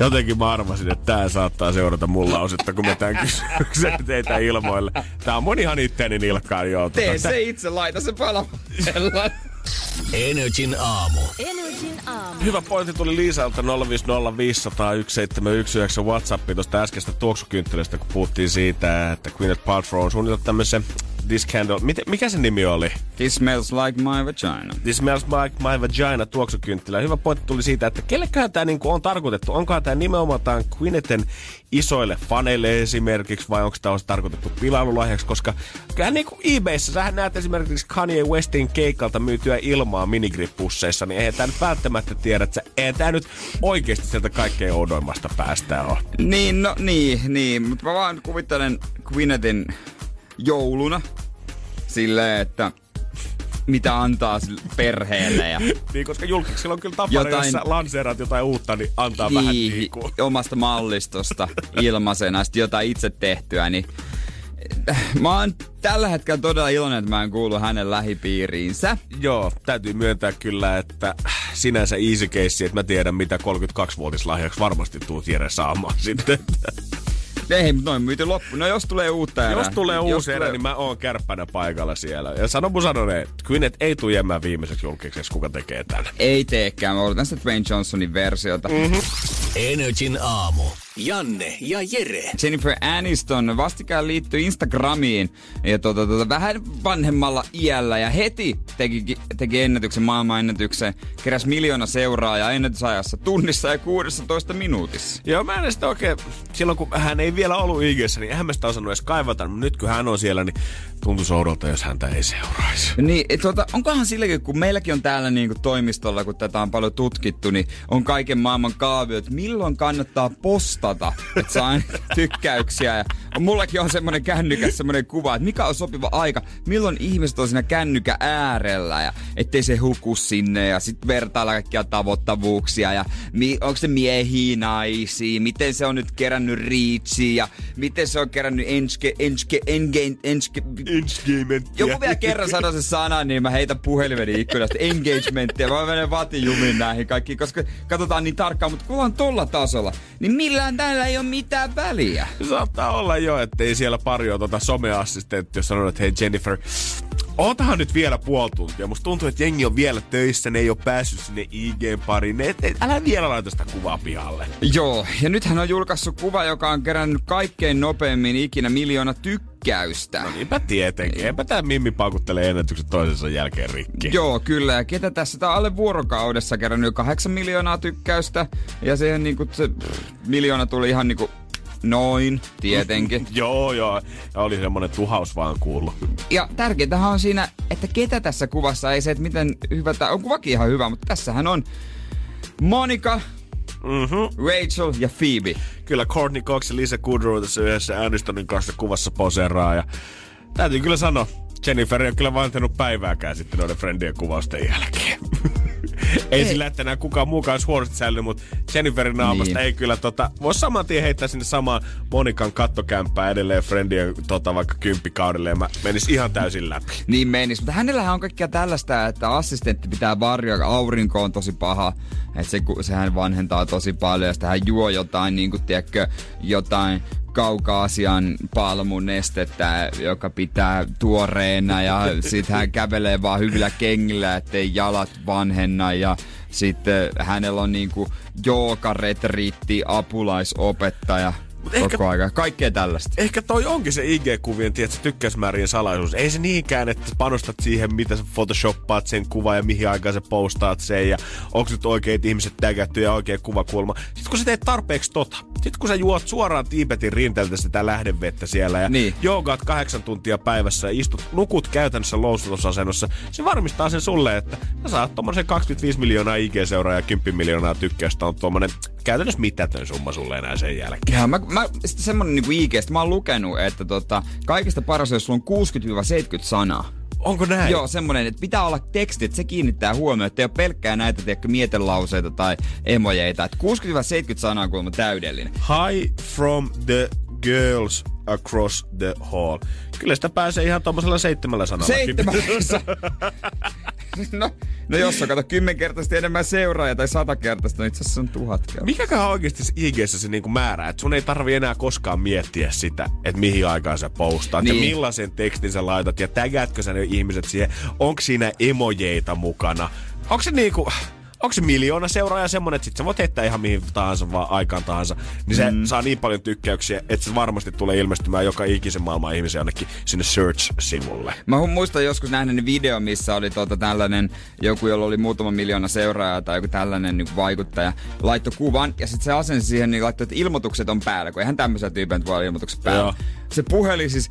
Jotenkin mä arvasin, että tää saattaa seurata mun lausetta, kun mä tämän kysymyksen teitä ilmoille. Tää on monihan itteeni nilkkaan jo. Tee se itse, laita se palamaan. Energin aamu. Energin aamu. Hyvä pointti tuli Liisalta 050501719 Whatsappi tuosta äskeistä tuoksukynttilästä, kun puhuttiin siitä, että Gwyneth Paltrow on suunnitellut tämmöisen This Candle. Miten, mikä se nimi oli? This smells like my vagina. This smells like my vagina tuoksukynttilä. Hyvä pointti tuli siitä, että kelleköhän tämä niinku on tarkoitettu. Onkohan tämä nimenomaan tämän Gwynethen isoille faneille esimerkiksi, vai onko tämä tarkoitettu pilailulahjaksi, koska kyllähän niinku eBayssä, sähän näet esimerkiksi Kanye Westin keikalta myytyä ilmaa minigripusseissa, niin eihän tämä nyt välttämättä tiedä, että eihän tämä nyt oikeasti sieltä kaikkein oudoimmasta päästä ole. Niin, no niin, niin. Mutta mä vaan kuvittelen Gwynethin jouluna silleen, että mitä antaa sille perheelle ja Niin, koska julkiksilla on kyllä tapana, Jotain- jos sä lanseeraat jotain uutta, niin antaa vähän Ii, niin kuin. omasta mallistosta ilmaisena, sitten jotain itse tehtyä, niin mä oon tällä hetkellä todella iloinen, että mä en kuulu hänen lähipiiriinsä. Joo, täytyy myöntää kyllä, että sinänsä easy case, että mä tiedän mitä 32-vuotislahjaksi varmasti tuut Jere saamaan sitten. Ei, mutta noin myyty loppu. No jos tulee uutta erää. Jos tulee uusi erä, niin mä oon kärppänä paikalla siellä. Ja sano mun sanoneen, Quinnet ei tule jäämään viimeiseksi julkiseksi, kuka tekee tän. Ei teekään. Mä odotan sitä Dwayne Johnsonin versiota. Mm-hmm. Energin aamu. Janne ja Jere. Jennifer Aniston vastikään liittyi Instagramiin ja tuota, tuota, vähän vanhemmalla iällä ja heti teki, teki ennätyksen, maailmanennätyksen, keräsi miljoona seuraajaa ennätysajassa tunnissa ja 16 minuutissa. Joo, mä en sitä oikein, silloin kun hän ei vielä ollut ig niin eihän mä sitä osannut edes kaivata, mutta nyt kun hän on siellä, niin tuntuu oudolta, jos häntä ei seuraisi. Niin, tuota, onkohan silläkin, kun meilläkin on täällä niin kuin toimistolla, kun tätä on paljon tutkittu, niin on kaiken maailman kaavio, että milloin kannattaa postata, että saa tykkäyksiä. Ja mullakin on semmoinen kännykäs semmoinen kuva, että mikä on sopiva aika, milloin ihmiset on siinä kännykä äärellä ja ettei se huku sinne ja sitten vertailla kaikkia tavoittavuuksia ja mi- onko se miehiä, naisia, miten se on nyt kerännyt riitsiä ja miten se on kerännyt enske, enske, enske, enske, Engagementtia. joku vielä kerran sanoo se sana, niin mä heitän puhelimeni ikkunasta engagementtia. Mä menen vatijumiin näihin kaikkiin, koska katsotaan niin tarkkaan, mutta kun on tolla tasolla, niin millään tällä ei ole mitään väliä. Saattaa olla jo, ettei siellä pari ole tuota someassistenttia, jos sanoo, että hei Jennifer, ootahan nyt vielä puoli tuntia. Musta tuntuu, että jengi on vielä töissä, ne ei ole päässyt sinne IGn pariin. Et, et, älä vielä laita sitä kuvaa pihalle. Joo, ja nythän on julkaissut kuva, joka on kerännyt kaikkein nopeimmin ikinä miljoona tykkäystä. No niinpä tietenkin. Eipä tää Mimmi paukuttelee ennätykset toisensa jälkeen rikki. Joo, kyllä. Ja ketä tässä? Tää alle vuorokaudessa kerännyt jo kahdeksan miljoonaa tykkäystä. Ja siihen niinku se pff, miljoona tuli ihan niinku noin, tietenkin. joo, joo. Ja oli semmonen tuhaus vaan kuullut. Ja tärkeintähän on siinä, että ketä tässä kuvassa ei se, että miten hyvä tämä on. Kuvakin ihan hyvä, mutta tässähän on Monica, Mm-hmm. Rachel ja Phoebe. Kyllä Courtney Cox ja Lisa Kudrow tässä yhdessä Anistonin kanssa kuvassa poseraa. Ja täytyy kyllä sanoa, Jennifer ei ole kyllä vantenut päivääkään sitten noiden friendien kuvausten jälkeen. ei, ei, sillä, että enää kukaan muukaan olisi huonosti säilynyt, mutta Jenniferin naamasta niin. ei kyllä tota, voi saman tien heittää sinne samaan Monikan kattokämppää edelleen friendien tota, vaikka kymppikaudelle ja mä menis ihan täysin läpi. Niin menis, mutta hänellähän on kaikkea tällaista, että assistentti pitää varjoa, aurinko on tosi paha, että se, sehän vanhentaa tosi paljon ja sitten hän juo jotain, niin kuin, tiedätkö, jotain kaukaasian palmunestettä, joka pitää tuoreena ja sitten hän kävelee vaan hyvillä kengillä, ettei jalat vanhenna ja sitten hänellä on niinku joogaretriitti apulaisopettaja Mut koko ehkä, aika. Kaikkea tällaista. Ehkä toi onkin se IG-kuvien, tiedätkö, tykkäysmäärien salaisuus. Ei se niinkään, että panostat siihen, mitä sä photoshoppaat sen kuva ja mihin aikaan sä postaat sen ja onko nyt oikeat ihmiset tägätty ja oikea kuvakulma. Sitten kun sä teet tarpeeksi tota, sitten kun sä juot suoraan Tiibetin rinteeltä sitä lähdevettä siellä ja niin. joogaat kahdeksan tuntia päivässä ja istut, nukut käytännössä lousutusasennossa, se varmistaa sen sulle, että sä saat tommosen 25 miljoonaa IG-seuraajaa ja 10 miljoonaa tykkäystä on tuommoinen käytännössä mitätön summa sulle enää sen jälkeen. Ja mä, mä semmonen niinku IGstä, mä oon lukenut, että tota, kaikista paras, jos sulla on 60-70 sanaa. Onko näin? Joo, semmonen, että pitää olla teksti, että se kiinnittää huomioon, että ei ole pelkkää näitä tiedätkö, mietelauseita tai emojeita. Että 60-70 sanaa on kuulemma täydellinen. Hi from the girls across the hall. Kyllä sitä pääsee ihan tuommoisella seitsemällä sanalla. Seitsemällä no, no jos on kato kymmenkertaisesti enemmän seuraajia tai satakertaisesti, no itse asiassa on tuhat kertaa. Mikäköhän oikeasti ig se niinku määrää, että sun ei tarvi enää koskaan miettiä sitä, että mihin aikaan sä postaat niin. ja millaisen tekstin sä laitat ja tägätkö sä ne ihmiset siihen, onko siinä emojeita mukana. Onko se niinku, onko se miljoona seuraajaa semmonen, että sit sä voit heittää ihan mihin tahansa vaan aikaan tahansa, niin se mm. saa niin paljon tykkäyksiä, että se varmasti tulee ilmestymään joka ikisen maailman ihmisen jonnekin sinne search-sivulle. Mä muistan joskus nähneeni video, missä oli tota tällainen joku, jolla oli muutama miljoona seuraajaa tai joku tällainen niin vaikuttaja, laittoi kuvan ja sitten se asensi siihen, niin laittoi, että ilmoitukset on päällä, kun eihän tämmöisiä tyypejä voi olla ilmoitukset päällä. Joo. Se puhelin siis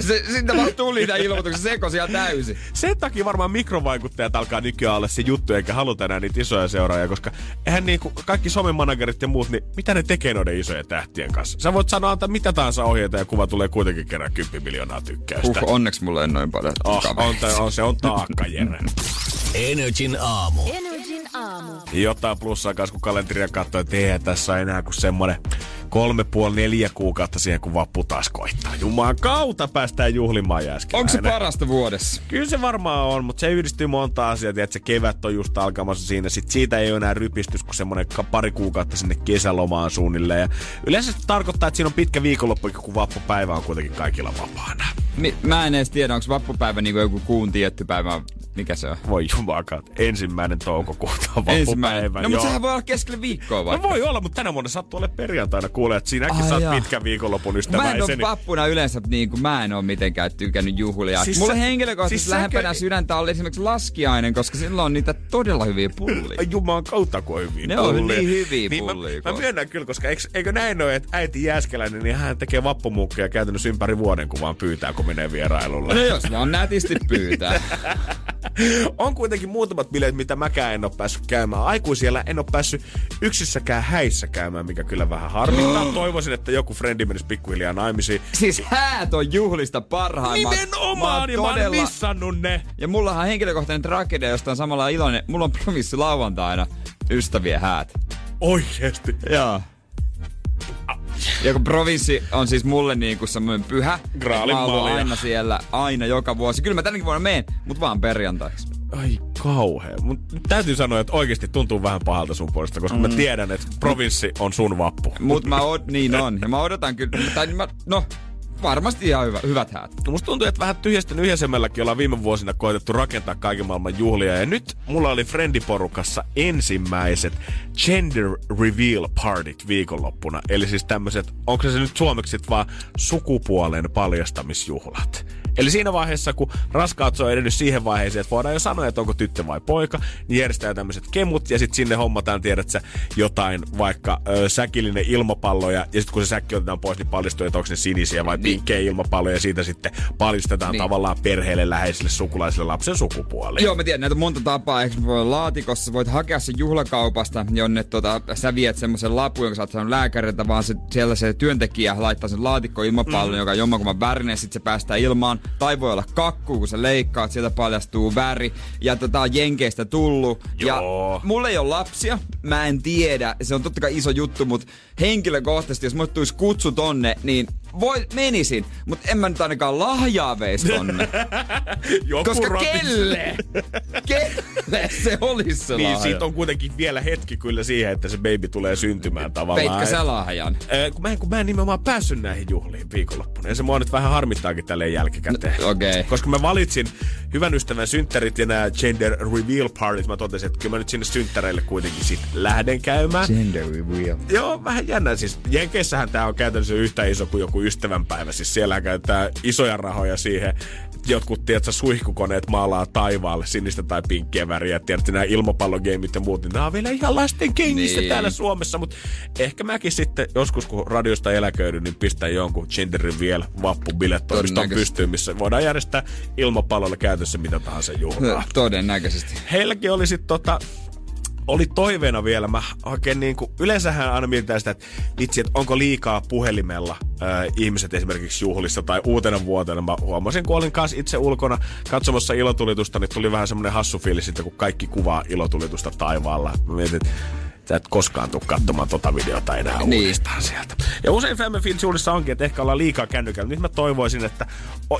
se, sitten vaan tuli nämä ilmoitukset sekoisia täysin. Sen takia varmaan mikrovaikuttajat alkaa nykyään olla se juttu, eikä haluta enää niitä isoja seuraajia, koska eihän niinku kaikki somemanagerit ja muut, niin mitä ne tekee noiden isojen tähtien kanssa? Sä voit sanoa, että mitä tahansa ohjeita ja kuva tulee kuitenkin kerran 10 miljoonaa tykkäystä. Uh, onneksi mulle ei noin paljon. Oh, on, on, se on taakka, Jere. Energin aamu. Energin aamu. jotain plussaa kanssa, kun kalenteria katsoo, että tässä enää kuin semmoinen kolme, puoli, neljä kuukautta siihen, kun vappu taas koittaa. Jumalan kautta päästään juhlimaan jäsken. Onko se parasta vuodessa? Kyllä se varmaan on, mutta se yhdistyy monta asiaa, että se kevät on just alkamassa siinä. Sitten siitä ei ole enää rypistys kuin semmoinen pari kuukautta sinne kesälomaan suunnilleen. Ja yleensä se tarkoittaa, että siinä on pitkä viikonloppu, kun vappupäivä on kuitenkin kaikilla vapaana. Mi- mä en edes tiedä, onko vappupäivä niin joku kuun tietty päivä mikä se on? Voi jumakaat. Ensimmäinen toukokuuta on Ensimmäinen. No mutta sehän voi olla keskellä viikkoa vaikka. No voi olla, mutta tänä vuonna sattuu olla perjantaina. Kuulee, että sinäkin saat pitkän viikonlopun ystäväiseni. Mä en ole vappuna yleensä, niin kuin mä en ole mitenkään tykännyt juhlia. Siis Mulle henkilökohtaisesti siis lähempänä säke... sydäntä oli esimerkiksi laskiainen, koska silloin on niitä todella hyviä pullia. Jumalan kautta kuin hyviä Ne on niin hyviä niin pullia. Mä, mä, myönnän kyllä, koska eikö, eikö näin ole, että äiti Jääskeläinen, niin hän tekee vappumuukkeja käytännössä ympäri vuoden, kun vaan pyytää, kun menee vierailulle. No jos vaan nätisti pyytää. on kuitenkin muutamat bileet, mitä mäkään en ole päässyt käymään. Aikuisiellä en ole päässyt yksissäkään häissä käymään, mikä kyllä vähän harmittaa. Oh. Toivoisin, että joku frendi menisi pikkuhiljaa naimisiin. Siis häät on juhlista parhaimmat. Nimenomaan, niin mä oon missannut ne. Ja mullahan henkilökohtainen tragedia, josta on samalla iloinen. Mulla on promissi lauantaina ystävien häät. Oikeesti? Joo. Ja kun provinssi on siis mulle niin kuin semmoinen pyhä. Graalin mä aina siellä, aina joka vuosi. Kyllä mä tänäkin vuonna meen, mutta vaan perjantaiksi. Ai kauhea. Mut täytyy sanoa, että oikeasti tuntuu vähän pahalta sun puolesta, koska mm. mä tiedän, että provinssi on sun vappu. Mut mä od, niin on. Ja mä odotan kyllä, tai mä, no, varmasti ihan hyvä, hyvät häät. No musta tuntuu, että vähän tyhjästä nyhjäisemmälläkin ollaan viime vuosina koetettu rakentaa kaiken maailman juhlia. Ja nyt mulla oli friendiporukassa ensimmäiset gender reveal partit viikonloppuna. Eli siis tämmöiset, onko se nyt suomeksi vaan sukupuolen paljastamisjuhlat. Eli siinä vaiheessa, kun raskaat on edennyt siihen vaiheeseen, että voidaan jo sanoa, että onko tyttö vai poika, niin järjestetään tämmöiset kemut ja sitten sinne hommataan, tiedät sä, jotain vaikka ö, säkillinen ilmapallo ja, ja sitten kun se säkki otetaan pois, niin paljastuu, että onko ne sinisiä vai niin. pinkkejä ilmapalloja ja siitä sitten paljastetaan niin. tavallaan perheelle, läheisille, sukulaisille lapsen sukupuoli. Joo, mä tiedän näitä monta tapaa. Eikö voi laatikossa, voit hakea sen juhlakaupasta, jonne tota, sä viet semmoisen lapun, jonka sä oot saanut lääkäriltä, vaan se, siellä se työntekijä laittaa sen laatikko ilmapallon, mm. joka on jommankumman värinen, sitten se päästää ilmaan tai voi olla kakku, kun sä leikkaat, sieltä paljastuu väri. Ja tota Jenkeistä tullut. Joo. Ja mulla ei ole lapsia, mä en tiedä. Se on totta kai iso juttu, mutta henkilökohtaisesti, jos mulle tulisi kutsu tonne, niin voi, menisin, mutta en mä nyt ainakaan lahjaa veisi tonne. Koska kelle? kelle se olisi se Niin, lahja? siitä on kuitenkin vielä hetki kyllä siihen, että se baby tulee syntymään tavallaan. Veitkö sä lahjan? Äh, kun, mä en, kun mä en nimenomaan päässyt näihin juhliin viikonloppuna. Ja se mua nyt vähän harmittaakin tälle jälkikäteen. No, okay. Koska mä valitsin hyvän ystävän synttärit ja nämä gender reveal parties. Mä totesin, että kyllä mä nyt sinne synttäreille kuitenkin sit lähden käymään. Gender reveal. Joo, vähän jännä. Siis Jenkeissähän tää on käytännössä yhtä iso kuin joku ystävänpäivä. Siis siellä käytetään isoja rahoja siihen. Jotkut, tiedätkö, suihkukoneet maalaa taivaalle sinistä tai pinkkiä väriä. Tiedätkö, nämä ilmapallogeimit ja muut, niin nämä on vielä ihan lasten kengissä niin. täällä Suomessa. Mutta ehkä mäkin sitten joskus, kun radiosta eläköidyn, niin pistän jonkun genderin vielä vappubilettoimiston pystyyn, missä voidaan järjestää ilmapallolla käytössä mitä tahansa juhlaa. Todennäköisesti. Heilläkin oli sitten tota, oli toiveena vielä, mä oikein niin kuin, yleensähän aina mietitään sitä, että vitsi, että onko liikaa puhelimella äh, ihmiset esimerkiksi juhlissa tai uutena vuotena. Mä huomasin, kun olin kanssa itse ulkona katsomassa ilotulitusta, niin tuli vähän semmoinen hassu fiilis sitten, kun kaikki kuvaa ilotulitusta taivaalla. Mä mietin, että sä et koskaan tule katsomaan tota videota enää niin. uudestaan sieltä. Ja usein Femme Filsuudessa onkin, että ehkä ollaan liikaa kännykällä. Nyt mä toivoisin, että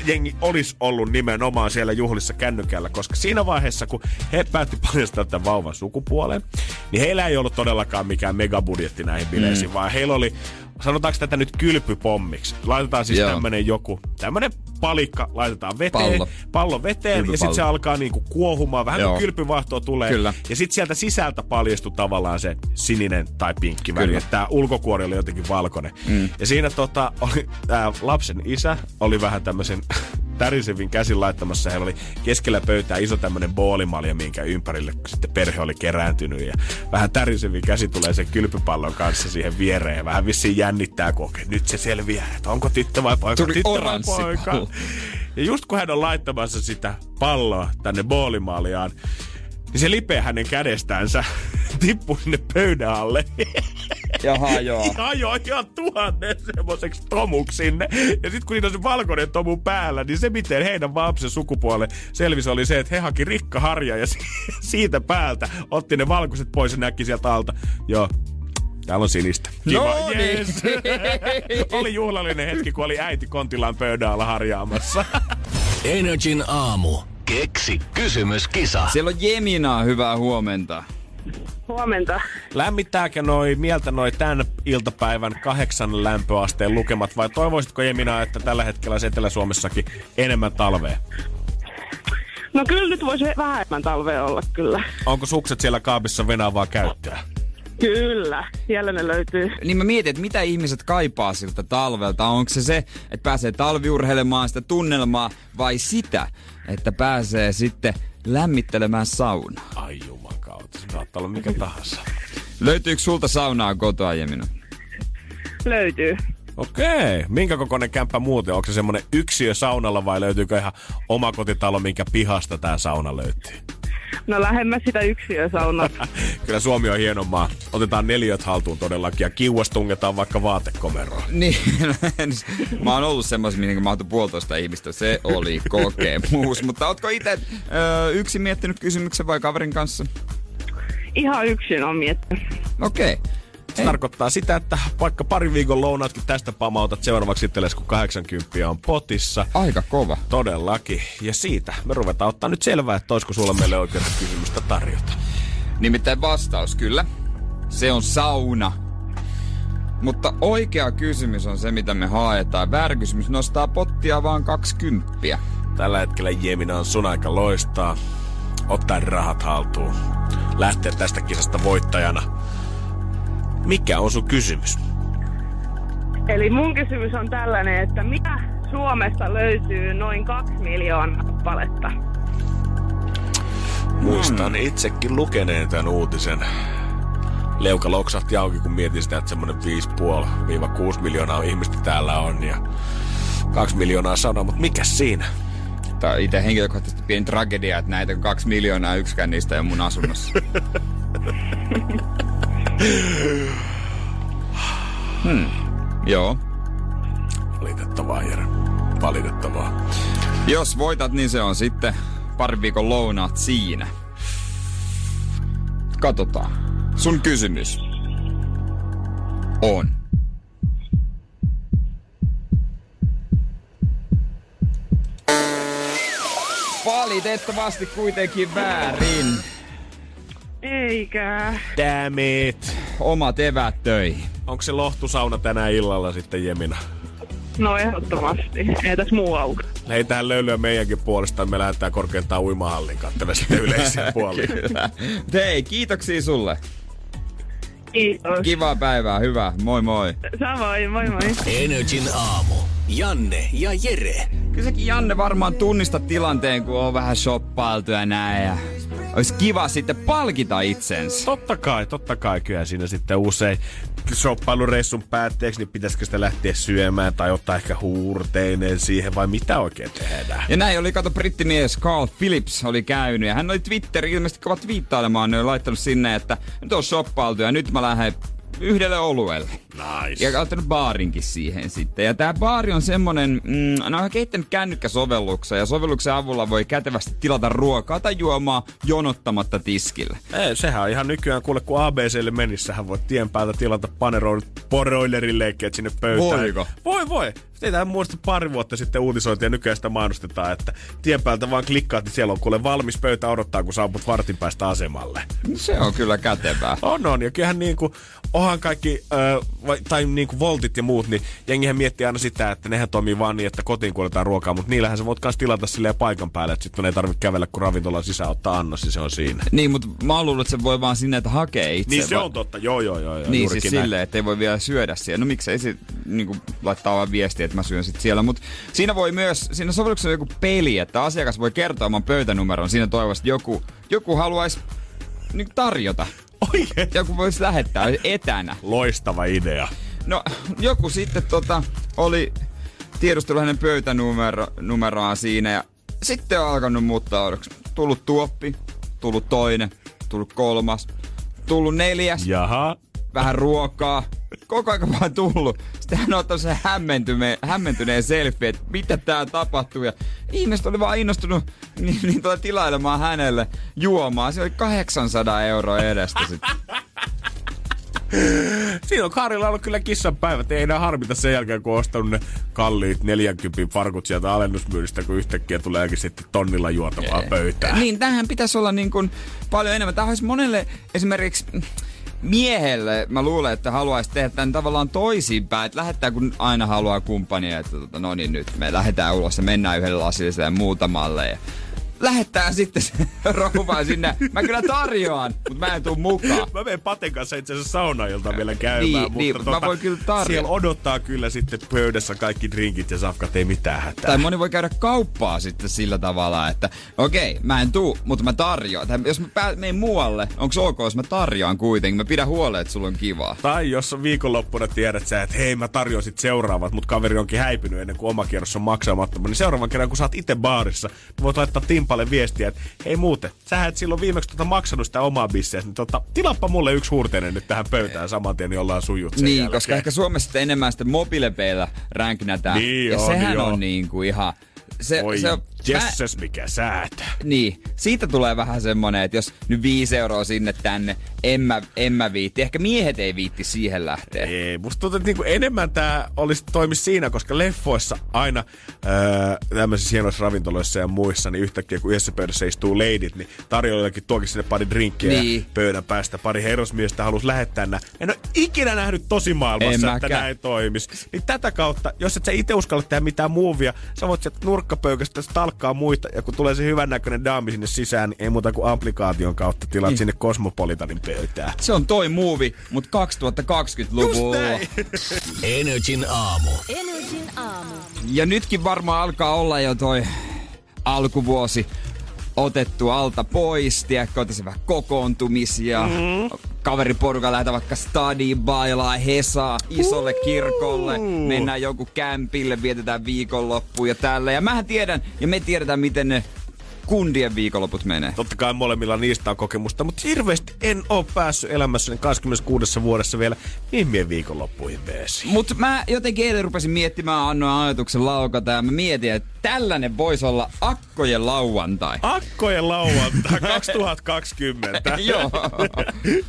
jengi olisi ollut nimenomaan siellä juhlissa kännykällä, koska siinä vaiheessa, kun he päätti paljastaa tämän vauvan sukupuolen, niin heillä ei ollut todellakaan mikään megabudjetti näihin bileisiin, mm. vaan heillä oli sanotaanko tätä nyt kylpypommiksi? Laitetaan siis tämmönen joku, tämmönen palikka, laitetaan veteen, pallo, pallo veteen ja sitten se alkaa niinku kuohumaan, vähän Joo. kuin kylpyvahtoa tulee. Kyllä. Ja sitten sieltä sisältä paljastuu tavallaan se sininen tai pinkki väri, että tämä ulkokuori oli jotenkin valkoinen. Mm. Ja siinä tota, oli, tää lapsen isä oli vähän tämmöisen tärisevin käsin laittamassa. Heillä oli keskellä pöytää iso tämmönen boolimalja, minkä ympärille sitten perhe oli kerääntynyt. Ja vähän tärisevin käsi tulee sen kylpypallon kanssa siihen viereen. Ja vähän vissiin jännittää, kun okay, nyt se selviää, että onko tyttö vai poika. Tuli tyttö vai poika. Ja just kun hän on laittamassa sitä palloa tänne boolimaljaan, niin se lipeä hänen kädestänsä tippui sinne pöydän alle. Ja hajoaa. Ihan jo ihan tuhannen semmoiseksi tomuksi sinne. Ja sitten kun niitä on se valkoinen tomu päällä, niin se miten heidän vapsen sukupuolen selvisi oli se, että he haki rikkaharja ja siitä päältä otti ne valkoiset pois ja näki sieltä alta. Joo, Täällä on sinistä. Kiva. No niin. Yes. oli juhlallinen hetki, kun oli äiti kontillaan pöydän alla harjaamassa. Energin aamu. Keksi kysymyskisa. Siellä on Jemina, hyvää huomenta. Huomenta. Lämmittääkö noi mieltä noi tämän iltapäivän kahdeksan lämpöasteen lukemat vai toivoisitko Jemina, että tällä hetkellä olisi Etelä-Suomessakin enemmän talvea? No kyllä nyt voisi vähemmän talvea olla kyllä. Onko sukset siellä kaapissa venaavaa käyttöä? Kyllä, siellä ne löytyy. Niin mä mietin, että mitä ihmiset kaipaa siltä talvelta. Onko se se, että pääsee talviurheilemaan sitä tunnelmaa vai sitä, että pääsee sitten lämmittelemään saunaa? Ai jumakauta, se saattaa olla mikä tahansa. Löytyykö sulta saunaa kotoa, Jemina? Löytyy. Okei. Minkä kokoinen kämppä muuten? Onko se semmonen yksiö saunalla vai löytyykö ihan omakotitalo, minkä pihasta tää sauna löytyy? No lähemmäs sitä yksiösaunaa. Kyllä Suomi on hieno maa. Otetaan neliöt haltuun todellakin ja kiuas tungetaan vaikka vaatekomeroon. Niin, mä oon ollut semmoisen, minkä mä puolitoista ihmistä. Se oli kokemus. Mutta ootko itse yksin miettinyt kysymyksen vai kaverin kanssa? Ihan yksin on miettinyt. Okei. Okay. Se tarkoittaa sitä, että vaikka pari viikon lounaatkin tästä pamautat seuraavaksi itsellesi, kun 80 on potissa. Aika kova. Todellakin. Ja siitä me ruvetaan ottaa nyt selvää, että olisiko sulla meille oikein kysymystä tarjota. Nimittäin vastaus kyllä. Se on sauna. Mutta oikea kysymys on se, mitä me haetaan. Väärä kysymys nostaa pottia vaan 20. Tällä hetkellä Jemina on sun aika loistaa. Ottaa rahat haltuun. Lähteä tästä kisasta voittajana. Mikä on sun kysymys? Eli mun kysymys on tällainen, että mitä Suomesta löytyy noin kaksi miljoonaa paletta? Muistan itsekin lukeneen tämän uutisen. Leuka loksahti auki, kun mietin sitä, että semmoinen 5,5-6 miljoonaa ihmistä täällä on. Ja 2 miljoonaa sauna, mutta mikä siinä? Tämä on itse henkilökohtaisesti pieni tragedia, että näitä kaksi miljoonaa yksikään niistä on mun asunnossa. hmm. Joo. Valitettavaa, Jere. Valitettavaa. Jos voitat, niin se on sitten pari viikon lounaat siinä. Katsotaan. Sun kysymys on. Valitettavasti kuitenkin väärin. Eikä. Damn it. Omat evät töihin. Onko se lohtusauna tänään illalla sitten, Jemina? No ehdottomasti. Ei tässä muu auka. Heitään löylyä meidänkin puolesta. Me lähdetään korkeintaan uimahallin katselemaan sitten yleisiä puolia. Kyllä. Hei, kiitoksia sulle. Kiitos. Kivaa päivää, hyvä. Moi moi. Samoin, moi moi. Energin aamu. Janne ja Jere. Kyllä säkin Janne varmaan tunnista tilanteen, kun on vähän shoppailtu ja näin. Ja olisi kiva sitten palkita itsensä. Totta kai, totta kai. Kyllä siinä sitten usein shoppailureissun päätteeksi, niin pitäisikö sitä lähteä syömään tai ottaa ehkä huurteinen siihen vai mitä oikein tehdään? Ja näin oli, kato, brittimies Carl Phillips oli käynyt ja hän oli Twitteri ilmeisesti kovat viittailemaan, ne oli laittanut sinne, että nyt on shoppailtu ja nyt mä lähden yhdelle oluelle. Nice. Ja ottanut baarinkin siihen sitten. Ja tää baari on semmonen, mm, ne on kehittänyt kännykkäsovelluksen ja sovelluksen avulla voi kätevästi tilata ruokaa tai juomaa jonottamatta tiskille. Ei, sehän on ihan nykyään, kuule kun ABClle menissähän voit tien päältä tilata paneroidut broilerin sinne pöytään. Voiko? Voi, voi. Teitähän muista pari vuotta sitten uutisointia ja nykyään sitä mainostetaan, että tien päältä vaan klikkaat, niin siellä on kuule valmis pöytä odottaa, kun saaput vartin päästä asemalle. No Se on kyllä kätevää. On, on. Ja kyllähän niinku, onhan kaikki, vai, tai niinku voltit ja muut, niin jengihän miettii aina sitä, että nehän toimii vaan niin, että kotiin kuljetaan ruokaa, mutta niillähän sä voit kans tilata silleen paikan päälle, että sitten ei tarvitse kävellä, kun ravintolan sisään ottaa annos, niin se on siinä. Niin, mutta mä oon luullut, että se voi vaan sinne, että hakee itse. Niin se on totta, joo joo joo. joo Niin siis näin. silleen, että ei voi vielä syödä siellä. No miksei se niin laittaa vaan viestiä, että mä syön sit siellä. Mutta siinä voi myös, siinä sovelluksessa on joku peli, että asiakas voi kertoa oman pöytänumeron. Siinä toivottavasti joku, joku haluaisi niin tarjota. Oikein. Joku voisi lähettää etänä. Loistava idea. No joku sitten tota, oli tiedustellut hänen pöytänumeroaan siinä ja sitten on alkanut muuttaa odoksi. Tullut tuoppi, tullut toinen, tullut kolmas, tullut neljäs. Jaha. Vähän ruokaa. Koko ajan vaan tullut. Sitten hän on sen hämmentyneen, selfie, että mitä tää tapahtuu. Ja ihmiset oli vaan innostunut niin, niin tuota tilailemaan hänelle juomaa. Se oli 800 euroa edestä sitten. Siinä on Kaarilla ollut kyllä kissan päivät. Ei enää harmita sen jälkeen, kun on ostanut ne kalliit 40 farkut sieltä alennusmyynnistä, kun yhtäkkiä tuleekin sitten tonnilla juotavaa pöytään. Niin, tähän pitäisi olla niin kuin paljon enemmän. Tämä olisi monelle esimerkiksi miehelle, mä luulen, että haluaisi tehdä tämän tavallaan toisinpäin, että lähettää kun aina haluaa kumppania, että tota, no niin nyt me lähdetään ulos ja mennään yhdelle lasille ja muutamalle. Ja lähettää sitten se rouva sinne. Mä kyllä tarjoan, mutta mä en tuu mukaan. Mä menen Paten kanssa itse asiassa saunailta vielä käymään, Niin, mutta niin, tota, mä voin kyllä tarjota. siellä odottaa kyllä sitten pöydässä kaikki drinkit ja safkat, ei mitään hätää. Tai moni voi käydä kauppaa sitten sillä tavalla, että okei, mä en tuu, mutta mä tarjoan. Tai jos mä pää- menen muualle, onko ok, jos mä tarjoan kuitenkin? Mä pidän huolen, että sulla on kivaa. Tai jos on viikonloppuna tiedät sä, että hei mä tarjoan sit seuraavat, mutta kaveri onkin häipynyt ennen kuin oma kierros on maksamatta. Niin seuraavan kerran, kun sä oot itse baarissa, voit laittaa Timpalle viestiä, että hei muuten, sä et silloin viimeksi tota maksanut sitä omaa bisseä, niin tota, tilappa mulle yksi huurteinen nyt tähän pöytään saman tien, niin ollaan sujut sen Niin, jälkeen. koska ehkä Suomessa sitten enemmän sitten mobiilepeillä ränknätään. Niin ja on, sehän joo. on niin kuin ihan... Se, Oi, se jesses, mikä säätö. Niin, siitä tulee vähän semmonen, että jos nyt viisi euroa sinne tänne, en mä, en mä viitti. Ehkä miehet ei viitti siihen lähteä. Ei, musta tuntuu, että niinku enemmän tämä olisi toimisi siinä, koska leffoissa aina öö, tämmöisissä hienoissa ravintoloissa ja muissa, niin yhtäkkiä kun yhdessä pöydässä istuu leidit, niin tarjoilijakin tuokin sinne pari drinkkiä Niin. pöydän päästä. Pari herrasmiestä halusi lähettää nää. En ole ikinä nähnyt tosi En maailmassa, että mäkään. näin toimisi. Niin tätä kautta, jos et sä itse uskalla tehdä mitään muuvia, sä voit sieltä nurkkapöykästä talkkaa muita, ja kun tulee se hyvännäköinen daami sinne sisään, niin ei muuta kuin applikaation kautta tilaat Niin. sinne Cosmopolitanin pöytään. Se on toi movie, mutta 2020-luvulla. Energin aamu. Energin aamu. Ja nytkin varmaan alkaa olla jo toi alkuvuosi otettu alta pois, tiedätkö, otaisi vähän kokoontumisia. Mm. Kaveriporukka lähdetään vaikka stadiin, bailaa, hesaa, isolle kirkolle, mennään joku kämpille, vietetään viikonloppu ja tällä. Ja mähän tiedän, ja me tiedetään, miten ne kundien viikonloput menee. Totta kai molemmilla niistä on kokemusta, mutta hirveästi en ole päässyt elämässäni 26 vuodessa vielä viimien viikonloppuihin veesi. Mutta mä jotenkin eilen rupesin miettimään, annoin ajatuksen laukata ja mä mietin, että tällainen voisi olla akkojen lauantai. Akkojen lauantai 2020. Joo.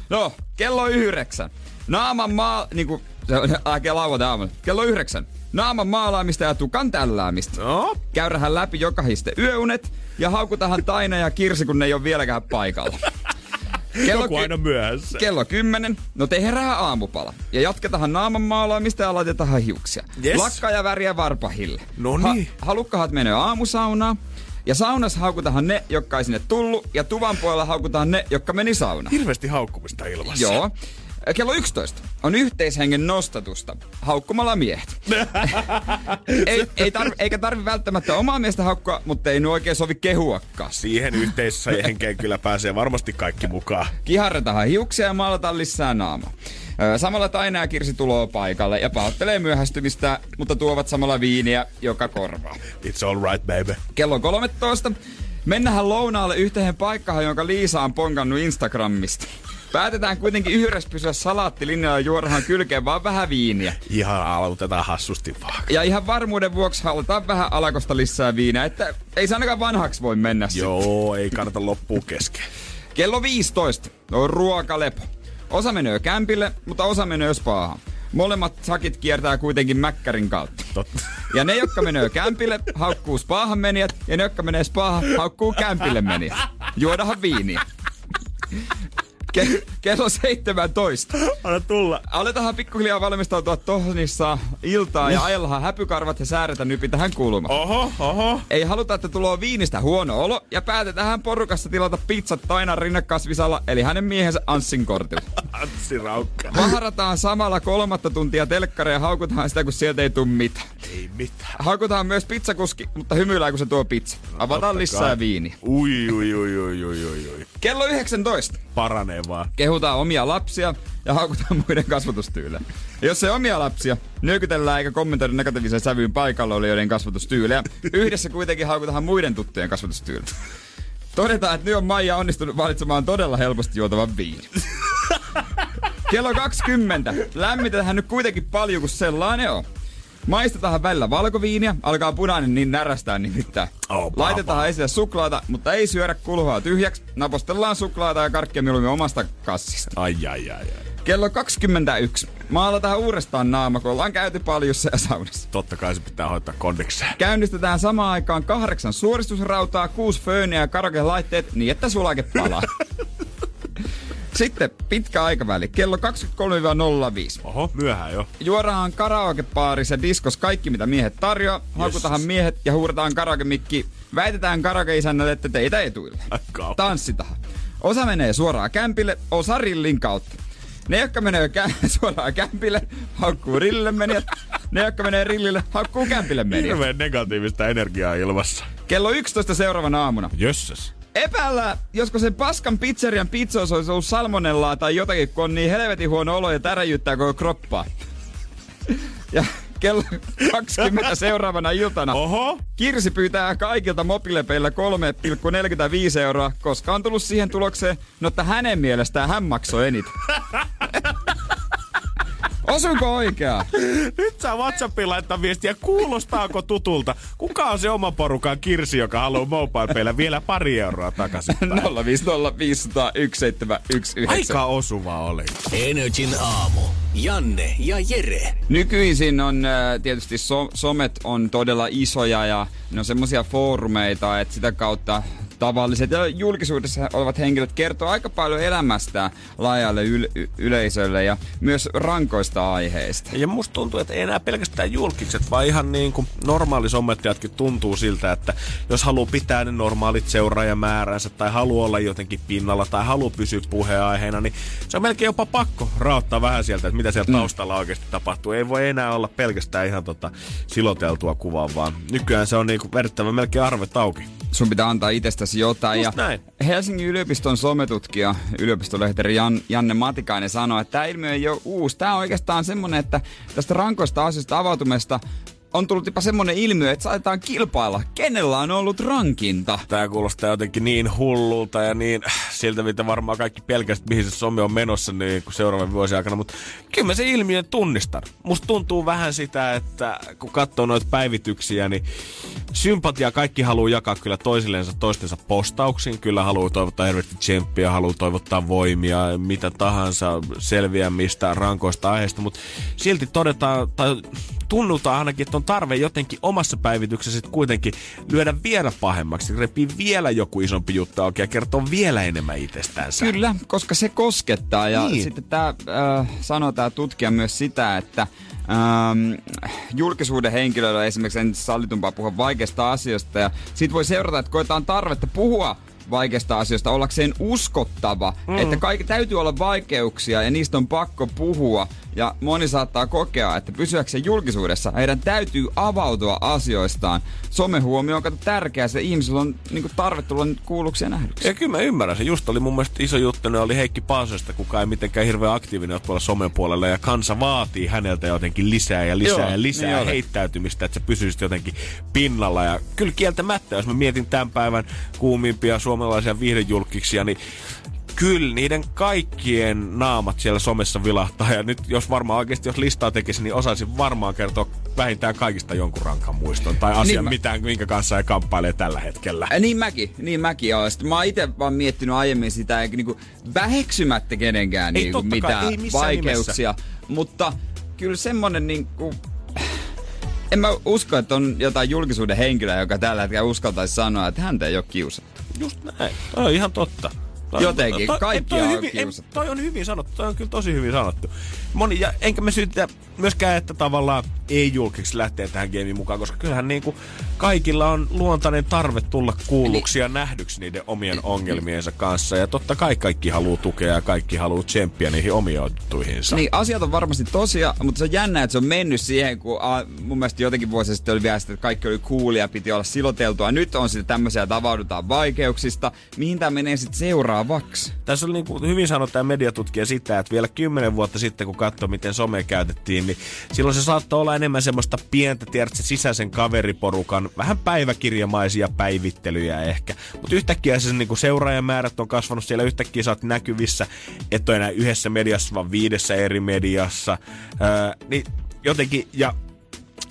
No, kello yhdeksän. Naaman maa... Niinku, se on äkkiä lauantai aamulla. Kello yhdeksän. Naaman maalaamista ja tukan tälläämistä. No, Käyrähän läpi jokahiste yöunet ja haukutahan Taina ja Kirsi, kun ne ei ole vieläkään paikalla. Kello, joku aina myöhässä. kello 10. No tehdään aamupala. Ja jatketaan naaman maalaamista ja laitetaan hiuksia. Yes. Lakka ja väriä varpahille. No niin. Ha- halukkahat menee aamusaunaan. Ja saunassa haukutahan ne, jotka ei sinne tullut. Ja tuvan puolella haukutaan ne, jotka meni saunaan. Hirveästi haukkumista ilmassa. Joo. Kello 11 on yhteishengen nostatusta haukkumalla miehet. ei, ei tarvi, eikä tarvi välttämättä omaa miestä haukkua, mutta ei nu oikein sovi kehuakaan. Siihen yhteisessä henkeen kyllä pääsee varmasti kaikki mukaan. Kiharretaan hiuksia ja maalataan lisää naama. Samalla Taina ja Kirsi tuloo paikalle ja pahoittelee myöhästymistä, mutta tuovat samalla viiniä joka korvaa. It's all right, baby. Kello 13. Mennään lounaalle yhteen paikkaan, jonka Liisa on ponkannut Instagramista. Päätetään kuitenkin yhdessä pysyä salaattilinjalla ja juodahan kylkeen vaan vähän viiniä. Ihan aloitetaan hassusti vaan. Ja ihan varmuuden vuoksi halutaan vähän alakosta lisää viiniä, että ei se ainakaan vanhaksi voi mennä. Joo, ei kannata loppua kesken. Kello 15 on ruokalepo. Osa menee kämpille, mutta osa menee spaahan. Molemmat sakit kiertää kuitenkin mäkkärin kautta. Totta. Ja ne, jotka menee kämpille, haukkuu spaahan menijät, ja ne, jotka menee spaahan, haukkuu kämpille menijät. Juodahan viiniä. Ke- kello 17. Anna tulla. Aletaanhan pikkuhiljaa valmistautua tohnissa iltaa ja ajellahan häpykarvat ja sääretä nypi tähän kulmaan. Oho, oho. Ei haluta, että tulee viinistä huono olo ja päätetään porukassa tilata pizzat Tainan rinnakkasvisalla eli hänen miehensä Anssin kortilla. Anssi Raukka. Vaharataan samalla kolmatta tuntia telkkaria ja haukutaan sitä, kun sieltä ei tuu mitään. Ei mitään. Haukutaan myös pizzakuski, mutta hymyillään, kun se tuo pizza. Avataan Totta lisää kai. viiniä. Ui, ui, ui, ui, ui, ui, ui. Kello 19. Paranee vaan. Kehutaan omia lapsia ja haukutaan muiden kasvatustyylejä. Ja jos ei omia lapsia, nyökytellään eikä kommentoida negatiivisen sävyyn paikalla olijoiden kasvatustyylejä. Yhdessä kuitenkin haukutaan muiden tuttujen kasvatustyylejä. Todetaan, että nyt on Maija onnistunut valitsemaan todella helposti juotavan viini. Kello 20. Lämmitetään nyt kuitenkin paljon, kun sellainen on. Maistetaan välillä valkoviiniä, alkaa punainen niin närästää nimittäin. Oh, Laitetaan esille suklaata, mutta ei syödä kulhoa tyhjäksi. Napostellaan suklaata ja karkkia mieluummin omasta kassista. Ai, ai, ai, ai. Kello 21. Maalataan uudestaan naama, kun ollaan käyty paljussa ja saunassa. Totta kai se pitää hoitaa kondikseen. Käynnistetään samaan aikaan kahdeksan suoristusrautaa, kuusi fööniä ja karaoke-laitteet niin, että sulake palaa. Sitten pitkä aikaväli, kello 23-05. Oho, myöhään jo. Juodaan karaokepaarissa diskos kaikki, mitä miehet tarjoaa. Haukutahan miehet ja huudetaan karaoke-mikki. Väitetään karaoke-isännälle, että teitä etuille. Tanssitahan. Osa menee suoraan kämpille, osa rillin kautta. Ne, jotka menee kä- suoraan kämpille, haukkuu rillille menijät. Ne, jotka menee rillille, haukkuu kämpille menijät. Hirveän negatiivista energiaa ilmassa. Kello 11 seuraavana aamuna. Jössäs. Epäillä, josko sen paskan pizzerian pizzoissa olisi ollut salmonellaa tai jotakin, kun on niin helvetin huono olo ja täräjyttää koko kroppaa. Ja kello 20 seuraavana iltana Oho. Kirsi pyytää kaikilta mobiilepeillä 3,45 euroa, koska on tullut siihen tulokseen, no että hänen mielestään hän maksoi eniten. Osuuko oikeaa? Nyt saa WhatsAppiin laittaa viestiä, kuulostaako tutulta? Kuka on se oma porukan Kirsi, joka haluaa mobile vielä pari euroa takaisin? 050501719. Aika osuva oli. Energin aamu. Janne ja Jere. Nykyisin on äh, tietysti so- somet on todella isoja ja ne on semmoisia foorumeita, että sitä kautta tavalliset ja julkisuudessa olevat henkilöt kertoo aika paljon elämästään laajalle yl- yleisölle ja myös rankoista aiheista. Ja musta tuntuu, että ei enää pelkästään julkiset, vaan ihan niin kuin normaali somettajatkin tuntuu siltä, että jos haluaa pitää ne normaalit seuraajamääränsä tai haluaa olla jotenkin pinnalla tai haluaa pysyä puheenaiheena, niin se on melkein jopa pakko raottaa vähän sieltä, että mitä siellä taustalla oikeasti tapahtuu. Ei voi enää olla pelkästään ihan tota siloteltua kuvaa, vaan nykyään se on niin kuin verittävä melkein arvet auki. Sun pitää antaa itsestäsi jotain. Just ja näin. Helsingin yliopiston sometutkija, yliopistolehteri Jan, Janne Matikainen sanoi, että tämä ilmiö ei ole uusi. Tämä on oikeastaan semmoinen, että tästä rankoista asioista avautumesta on tullut jopa semmoinen ilmiö, että saatetaan kilpailla, kenellä on ollut rankinta. Tää kuulostaa jotenkin niin hullulta ja niin siltä, mitä varmaan kaikki pelkästään, mihin se some on menossa niin kuin seuraavan vuosien aikana. Mutta kyllä mä se ilmiön tunnistan. Musta tuntuu vähän sitä, että kun katsoo noita päivityksiä, niin sympatia kaikki haluaa jakaa kyllä toisillensa toistensa postauksiin. Kyllä haluaa toivottaa hirveästi tsemppiä, haluaa toivottaa voimia, mitä tahansa selviämistä rankoista aiheista. Mutta silti todetaan, tai tunnutaan ainakin, että on tarve jotenkin omassa päivityksessä sit kuitenkin lyödä vielä pahemmaksi, repii vielä joku isompi juttu auki ja kertoo vielä enemmän itsestänsä. Kyllä, koska se koskettaa. Ja Niin. sitten tämä äh, sanoo tämä tutkija myös sitä, että ähm, julkisuuden henkilöillä esimerkiksi en sallitumpaa puhua vaikeista asioista. Ja siitä voi seurata, että koetaan tarvetta puhua vaikeista asioista ollakseen uskottava, mm. että kaikki täytyy olla vaikeuksia ja niistä on pakko puhua. Ja moni saattaa kokea, että pysyäkseen julkisuudessa heidän täytyy avautua asioistaan. Somehuomio on kato tärkeää, se ihmisillä on niin tarve tulla kuulluksi ja nähdyksi. Ja kyllä mä ymmärrän se. Just oli mun mielestä iso juttu, ne oli Heikki Paasosta, kuka ei mitenkään hirveän aktiivinen ole tuolla somen puolella. Ja kansa vaatii häneltä jotenkin lisää ja lisää Joo, ja lisää niin oli. heittäytymistä, että se pysyisi jotenkin pinnalla. Ja kyllä kieltämättä, jos mä mietin tämän päivän kuumimpia suomalaisia viihdejulkiksia, niin kyllä niiden kaikkien naamat siellä somessa vilahtaa. Ja nyt jos varmaan oikeasti, jos listaa tekisi, niin osaisin varmaan kertoa vähintään kaikista jonkun rankan muiston. Tai asian, Niin mä- mitään, minkä kanssa ei kamppailee tällä hetkellä. Ä, Niin mäkin, niin mäkin olen. Sitten mä oon itse vaan miettinyt aiemmin sitä, eikä niinku väheksymättä kenenkään Ei niinku totta kai, mitään ei vaikeuksia. Mutta kyllä semmonen niinku... En mä usko, että on jotain julkisuuden henkilöä, joka tällä hetkellä uskaltaisi sanoa, että häntä ei ole kiusattu. Just näin. Toi on ihan totta. Toi- Jotenkin, toi- kaikkia toi on hyvin, ei, toi on hyvin sanottu, toi on kyllä tosi hyvin sanottu. Moni, ja enkä mä syytä myöskään, että tavallaan ei julkiksi lähteä tähän gameen mukaan, koska kyllähän niinku kaikilla on luontainen tarve tulla kuulluksi ja nähdyksi niiden omien ongelmiensa kanssa. Ja totta kai kaikki haluaa tukea ja kaikki haluaa tsemppiä niihin omiin juttuihinsa. Niin, asiat on varmasti tosia, mutta se on jännä, että se on mennyt siihen, kun a, mun mielestä jotenkin vuosia sitten oli vielä sitä, että kaikki oli coolia, piti olla siloteltua. Nyt on sitten tämmöisiä, että avaudutaan vaikeuksista. Mihin tämä menee sitten seuraavaksi? Tässä oli niin kuin hyvin sanottu tämä mediatutkija sitä, että vielä kymmenen vuotta sitten, kun katsoi, miten somea käytettiin, niin silloin se saattoi olla enemmän semmoista pientä, tiedätkö, sisäisen kaveriporukan, vähän päiväkirjamaisia päivittelyjä ehkä. Mutta yhtäkkiä se niin seuraajamäärät on kasvanut siellä, yhtäkkiä sä oot näkyvissä, et ole enää yhdessä mediassa, vaan viidessä eri mediassa. Öö, niin jotenkin, ja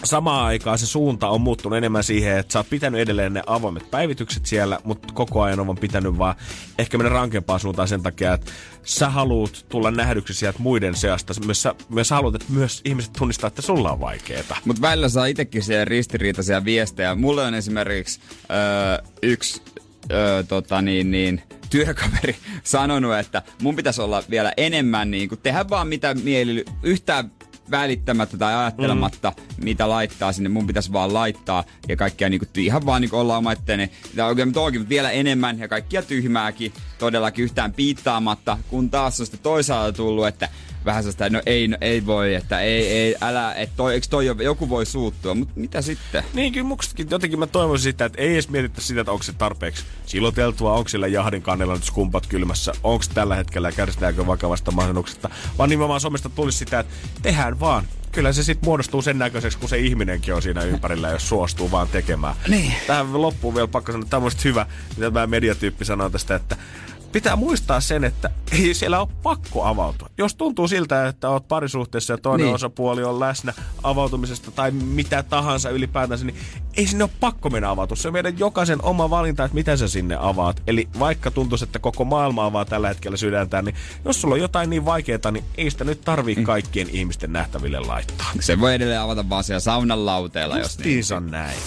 samaan aikaan se suunta on muuttunut enemmän siihen, että sä oot pitänyt edelleen ne avoimet päivitykset siellä, mutta koko ajan on pitänyt vaan ehkä mennä rankempaa suuntaan sen takia, että sä haluut tulla nähdyksi sieltä muiden seasta. Myös sä, myös haluat, että myös ihmiset tunnistaa, että sulla on vaikeeta. Mutta välillä saa itsekin siellä ristiriitaisia viestejä. Mulle on esimerkiksi öö, yksi öö, tota niin, niin, työkaveri sanonut, että mun pitäisi olla vielä enemmän niin kuin, tehdä vaan mitä mieli, yhtään välittämättä tai ajattelematta, mm. mitä laittaa sinne. Mun pitäisi vaan laittaa ja kaikkia niinku, ihan vaan niinku olla oma itteeni. Ja oikein toki vielä enemmän ja kaikkia tyhmääkin todellakin yhtään piittaamatta, kun taas on sitten toisaalta tullut, että vähän sellaista, no ei, no ei voi, että ei, ei, älä, että toi, eikö toi joku voi suuttua, mutta mitä sitten? Niin, kyllä mustakin jotenkin mä toivoisin sitä, että ei edes mietitä sitä, että onko se tarpeeksi siloteltua, onko sillä jahdin kannella nyt skumpat kylmässä, onko tällä hetkellä kärsitäänkö vakavasta masennuksesta, vaan nimenomaan somesta tulisi sitä, että tehdään vaan kyllä se sitten muodostuu sen näköiseksi, kun se ihminenkin on siinä ympärillä, jos suostuu vaan tekemään. Niin. Tähän loppuun vielä pakko sanoa, että tämä on hyvä, mitä tämä mediatyyppi sanoo tästä, että pitää muistaa sen, että ei siellä ole pakko avautua. Jos tuntuu siltä, että oot parisuhteessa ja toinen niin. osapuoli on läsnä avautumisesta tai mitä tahansa ylipäätänsä, niin ei sinne ole pakko mennä avautua. Se on meidän jokaisen oma valinta, että mitä sä sinne avaat. Eli vaikka tuntuisi, että koko maailma avaa tällä hetkellä sydäntään, niin jos sulla on jotain niin vaikeaa, niin ei sitä nyt tarvii mm. kaikkien mm. ihmisten nähtäville laittaa. Se voi edelleen avata vaan siellä saunan lauteella, jos niin. on näin.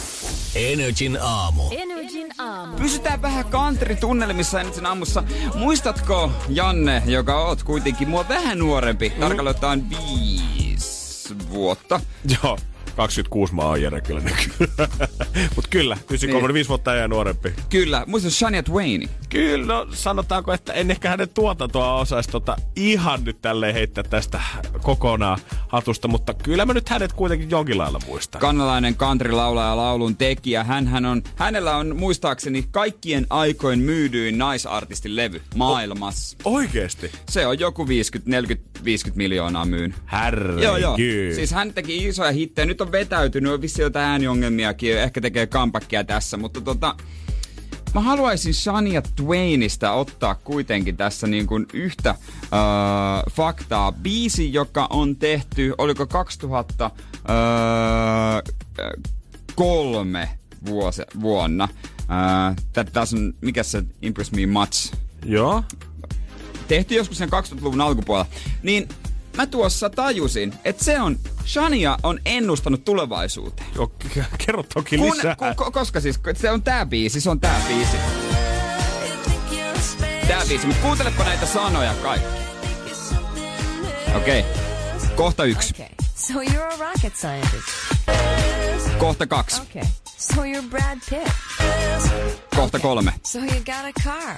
Energin aamu. Energin aamu. Pysytään vähän country-tunnelmissa Energin aamussa. Muistatko, Janne, joka oot kuitenkin mua vähän nuorempi, mm. tarkalleen viisi vuotta. Joo. 26 mä oon Jere kyllä Mut kyllä, 93 niin. 5 vuotta ja nuorempi. Kyllä, muista Shania Twain. Kyllä, no sanotaanko, että en ehkä hänen tuotantoa osaisi tota ihan nyt tälleen heittää tästä kokonaan hatusta, mutta kyllä mä nyt hänet kuitenkin jonkin lailla muistan. Kannalainen country-laulaja ja laulun tekijä. Hänhän on, hänellä on muistaakseni kaikkien aikoin myydyin naisartistin levy maailmassa. O- oikeesti? Se on joku 50, 40, 50 miljoonaa myyn. Herre. Joo, joo. Siis hän teki isoja hittejä. Nyt on vetäytynyt, on vissi jotain ääniongelmiakin, ehkä tekee kampakkia tässä, mutta tota, mä haluaisin Shania Twainista ottaa kuitenkin tässä niin kuin yhtä äh, faktaa. Biisi, joka on tehty, oliko 2003 äh, vuosi, vuonna. Äh, tässä on, mikä se Impress Me Much? Joo. Tehty joskus sen 2000-luvun alkupuolella. Niin mä tuossa tajusin, että se on, Shania on ennustanut tulevaisuuteen. Joo, kerro toki Kun, lisää. Ku, koska siis, se on tää biisi, se on tää biisi. Tää biisi, mutta kuuntelepa näitä sanoja kaikki. Okei, okay. kohta yksi. Okay. So you're a rocket scientist. Kohta kaksi. Okay. So you're Brad Pitt. Kohta kolme. So you got a car.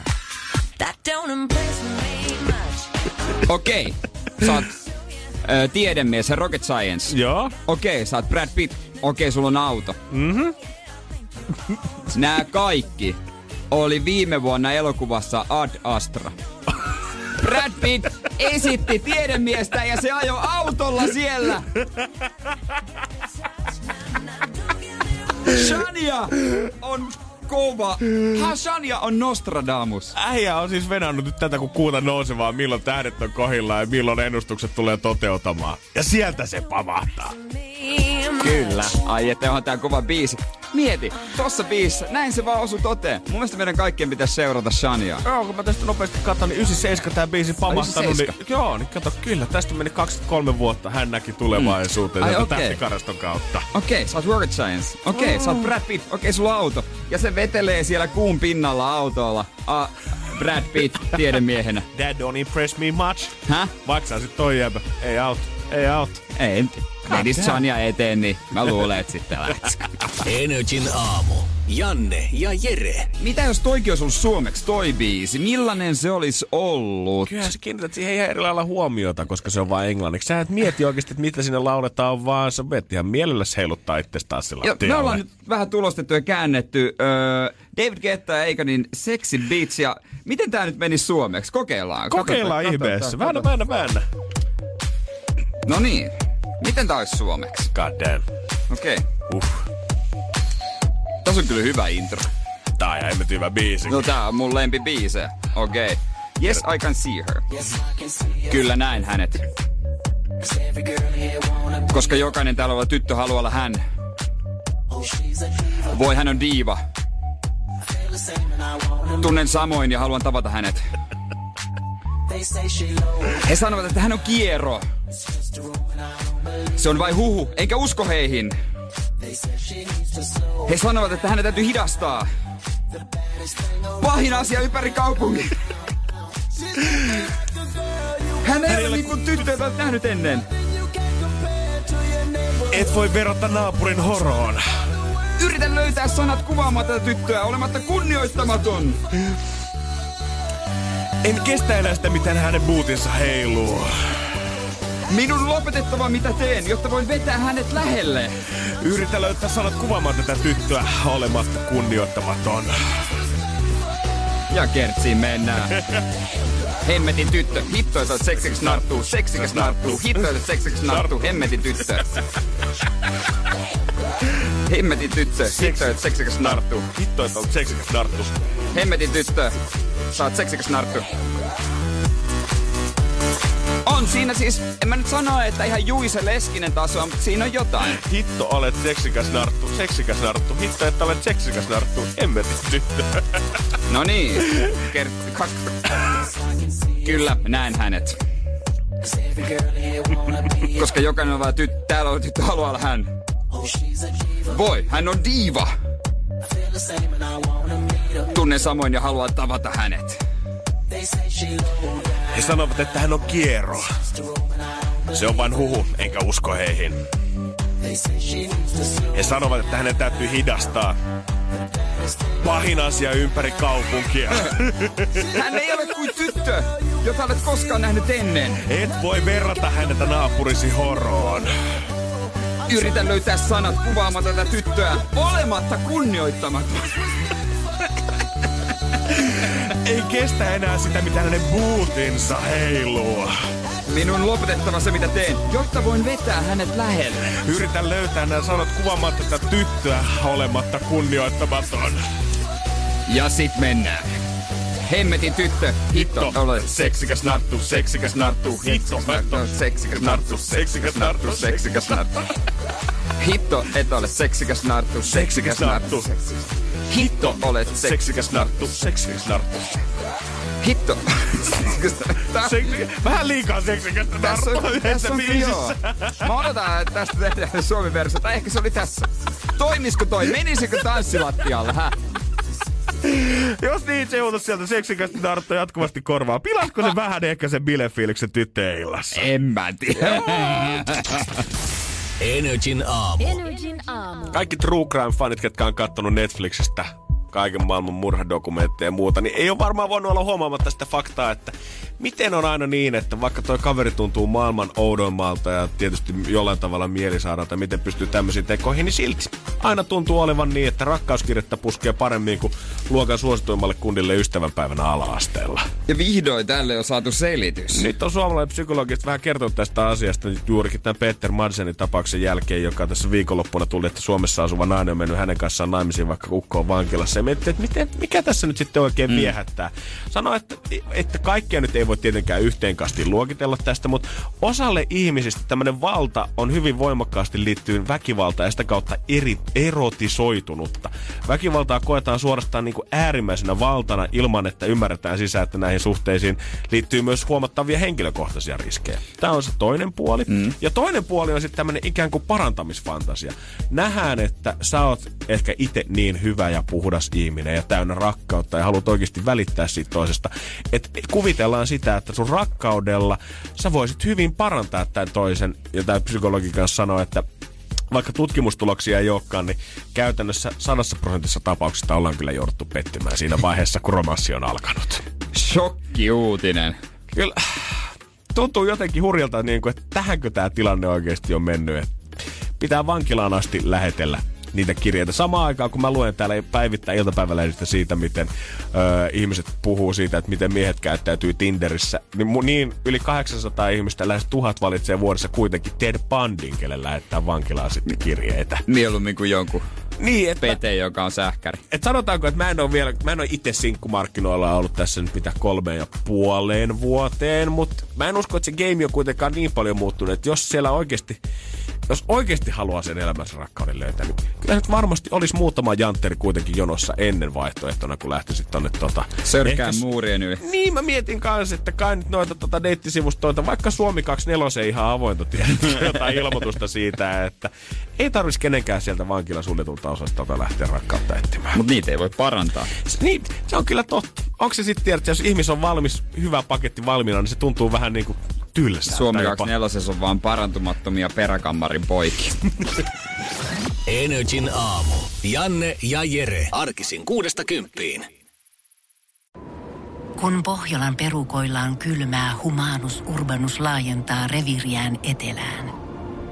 That don't impress me much. Okei, okay. sä oot ö, tiedemies, rocket science. Joo. Okei, okay, sä oot Brad Pitt. Okei, okay, sulla on auto. Mhm. Nää kaikki oli viime vuonna elokuvassa Ad Astra. Brad Pitt esitti tiedemiestä ja se ajoi autolla siellä. Shania on kova. Shania on Nostradamus. Äijä on siis venannut nyt tätä, kun kuuta nousevaa, milloin tähdet on kohillaan ja milloin ennustukset tulee toteutamaan. Ja sieltä se pamahtaa. Kyllä. Ai, että onhan tää kova biisi. Mieti, tossa biisissä, näin se vaan osui toteen. Mun mielestä meidän kaikkien pitäisi seurata Shania. Joo, kun mä tästä nopeasti katson, niin 97 tää biisi pamahtanut. Niin, joo, niin kato, kyllä, tästä meni 23 vuotta. Hän näki tulevaisuuteen mm. okay. tähtikaraston kautta. Okei, okay, sä oot rocket science. Okei, okay, mm. sä oot Brad Pitt. Okei, okay, sulla on auto. Ja se vetelee siellä kuun pinnalla autolla. Uh, Brad Pitt tiedemiehenä. That don't impress me much. Häh? Vaikka sä sit toi jäbä. Ei auto. Ei auto. Ei, menisi Sonja eteen, niin mä luulen, että sitten lähtisi. Energin aamu. Janne ja Jere. Mitä jos toikin olisi ollut suomeksi toi biisi? Millainen se olisi ollut? Kyllä sä kiinnität siihen ihan eri lailla huomiota, koska se on vain englanniksi. Sä et mieti oikeasti, että mitä sinne lauletaan, vaan sä vet ihan mielelläsi heiluttaa itsestä taas sillä Me ollaan nyt vähän tulostettu ja käännetty. Öö, David Guetta ja eikä niin Sexy Beats ja miten tää nyt meni suomeksi? Kokeillaan. Kokeillaan ihmeessä. Väännä, väännä, väännä. No niin. Miten tää olisi suomeksi? God damn. Okei. Okay. Uh. Tässä on kyllä hyvä intro. Tää on ihan hyvä biisi. No tää on mun lempibiise. Okei. Okay. Yes, I can see her. Kyllä näin hänet. Koska jokainen täällä oleva tyttö haluaa olla hän. Voi, hän on diiva. Tunnen samoin ja haluan tavata hänet. He sanovat, että hän on kiero. Se on vain huhu, enkä usko heihin. He sanovat, että hänen täytyy hidastaa. Pahin asia ympäri kaupungin. Hän ei ole niinku tyttö, jota olet nähnyt ennen. Et voi verrata naapurin horoon. Yritän löytää sanat kuvaamaan tätä tyttöä olematta kunnioittamaton. En kestä enää sitä, miten hänen buutinsa heiluu. Minun lopetettava mitä teen, jotta voin vetää hänet lähelle. Yritä löytää sanat kuvaamaan tätä tyttöä olematta kunnioittamaton. Ja kertsiin mennään. Hemmetin tyttö, hittoita seksikäs narttuu, seksikäs narttuu, hittoita seksikäs narttuu, hemmetin tyttö. Hemmetin tyttö, hittoita seksikäs narttuu, Hitto, että on seksikäs narttus. hemmetin tyttö, sä oot seksikäs narttu. On siinä siis, en mä nyt sano, että ihan Juise Leskinen tasoa, mutta siinä on jotain. Hitto, olet seksikäs narttu, seksikäs narttu. Hitto, että olet seksikäs narttu, hemmetin tyttö. No niin, Kert- kak- Kyllä, näen hänet. Koska jokainen on vaan tyttö, täällä on tyttö haluaa olla hän. Voi, hän on diiva. Tunnen samoin ja haluan tavata hänet. He sanovat, että hän on kiero. Se on vain huhu, enkä usko heihin. He sanovat, että hänen täytyy hidastaa. Pahin asia ympäri kaupunkia. Hän ei ole kuin tyttö, jota olet koskaan nähnyt ennen. Et voi verrata häntä naapurisi horoon. Yritän löytää sanat kuvaamaan tätä tyttöä olematta kunnioittamaton. Ei kestä enää sitä, mitä hänen buutinsa heiluu. Minun lopetettava se mitä teen, jotta voin vetää hänet lähelle. Yritän löytää nämä sanat kuvaamaan tätä tyttöä olematta kunnioittamaton. Ja sit mennään. Hemmetin tyttö, hitto, olet seksikäs narttu, seksikäs narttu, hitto, narttu, seksikäs narttu, seksikäs narttu, seksikäs narttu. Hitto, et ole seksikäs narttu, seksikäs narttu. Hitto, olet Seksikäs narttu, seksikäs narttu. Hitto. Seksi... Vähän liikaa seksikästä Tässä on, tässä on joo. Mä odotan, että tästä tehdään suomi versio. Tai ehkä se oli tässä. Toimisiko toi? Menisikö tanssilattialle? Hä? Jos niin se uutus sieltä seksikästä narttua jatkuvasti korvaa, pilasko se vähän ehkä sen bilefiiliksen tyttöjen illassa? En mä tiedä. Energin aamu. Energin aamu. Kaikki True Crime-fanit, ketkä on kattonut Netflixistä kaiken maailman murhadokumentteja ja muuta, niin ei ole varmaan voinut olla huomaamatta sitä faktaa, että miten on aina niin, että vaikka toi kaveri tuntuu maailman oudoimmalta ja tietysti jollain tavalla mielisairaalta, miten pystyy tämmöisiin tekoihin, niin silti aina tuntuu olevan niin, että rakkauskirjettä puskee paremmin kuin luokan suosituimmalle kundille ystävänpäivänä ala-asteella. Ja vihdoin tälle on saatu selitys. Nyt on suomalainen psykologista vähän kertonut tästä asiasta juurikin tämän Peter Madsenin tapauksen jälkeen, joka tässä viikonloppuna tuli, että Suomessa asuva nainen on mennyt hänen kanssaan naimisiin, vaikka ukko on vankilassa. Ja miettii, että miten, mikä tässä nyt sitten oikein mm. viehättää. Sano, että, että kaikkia nyt ei voi tietenkään yhteen kastiin luokitella tästä, mutta osalle ihmisistä tämmöinen valta on hyvin voimakkaasti liittyy väkivaltaan ja sitä kautta eri, erotisoitunutta. Väkivaltaa koetaan suorastaan niin kuin äärimmäisenä valtana ilman, että ymmärretään sisään, että näihin suhteisiin liittyy myös huomattavia henkilökohtaisia riskejä. Tämä on se toinen puoli. Mm. Ja toinen puoli on sitten tämmöinen ikään kuin parantamisfantasia. Nähdään, että sä oot ehkä itse niin hyvä ja puhdas ihminen ja täynnä rakkautta ja haluat oikeasti välittää siitä toisesta. Että kuvitellaan sitä, että sun rakkaudella sä voisit hyvin parantaa tämän toisen. Ja tämä psykologi kanssa sanoo, että vaikka tutkimustuloksia ei olekaan, niin käytännössä sadassa prosentissa tapauksista ollaan kyllä jouduttu pettymään siinä vaiheessa, kun romanssi on alkanut. Shokkiuutinen. Kyllä tuntuu jotenkin hurjalta, niin kuin, että tähänkö tämä tilanne oikeasti on mennyt. Että pitää vankilaan asti lähetellä niitä kirjeitä. Samaan aikaan, kun mä luen täällä päivittäin iltapäivälehdistä siitä, miten ö, ihmiset puhuu siitä, että miten miehet käyttäytyy Tinderissä, niin, mu- niin yli 800 ihmistä, lähes tuhat valitsee vuodessa kuitenkin Ted Bundin, kelle lähettää vankilaan sitten kirjeitä. Mieluummin kuin jonkun Niin, että... pete, joka on sähkäri. Et sanotaanko, että mä en ole vielä, mä en ole itse sinkkumarkkinoilla ollut tässä nyt mitä kolmeen ja puoleen vuoteen, mutta mä en usko, että se game on kuitenkaan niin paljon muuttunut, että jos siellä oikeasti, jos oikeasti haluaa sen elämänsä rakkauden löytää, niin kyllä nyt varmasti olisi muutama jantteri kuitenkin jonossa ennen vaihtoehtona, kun lähtisit tonne tota... Sörkkään ehkä- muurien yli. Niin, mä mietin kanssa, että kai nyt noita tota deittisivustoita, vaikka Suomi 24 ei ihan avointa tiedä jotain ilmoitusta siitä, että ei tarvitsisi kenenkään sieltä vankilan suljetulta osastolta lähteä rakkautta etsimään. Mutta niitä ei voi parantaa. S- Niin, se on kyllä totta. Onko se sitten tiedät, että jos ihmis on valmis, hyvä paketti valmiina, niin se tuntuu vähän niin kuin tylsältä. Suomi jopa. 24 on vaan parantumattomia peräkammarin poikia. Energin aamu. Janne ja Jere. Arkisin kuudesta kymppiin. Kun Pohjolan perukoillaan kylmää, humanus urbanus laajentaa reviriään etelään.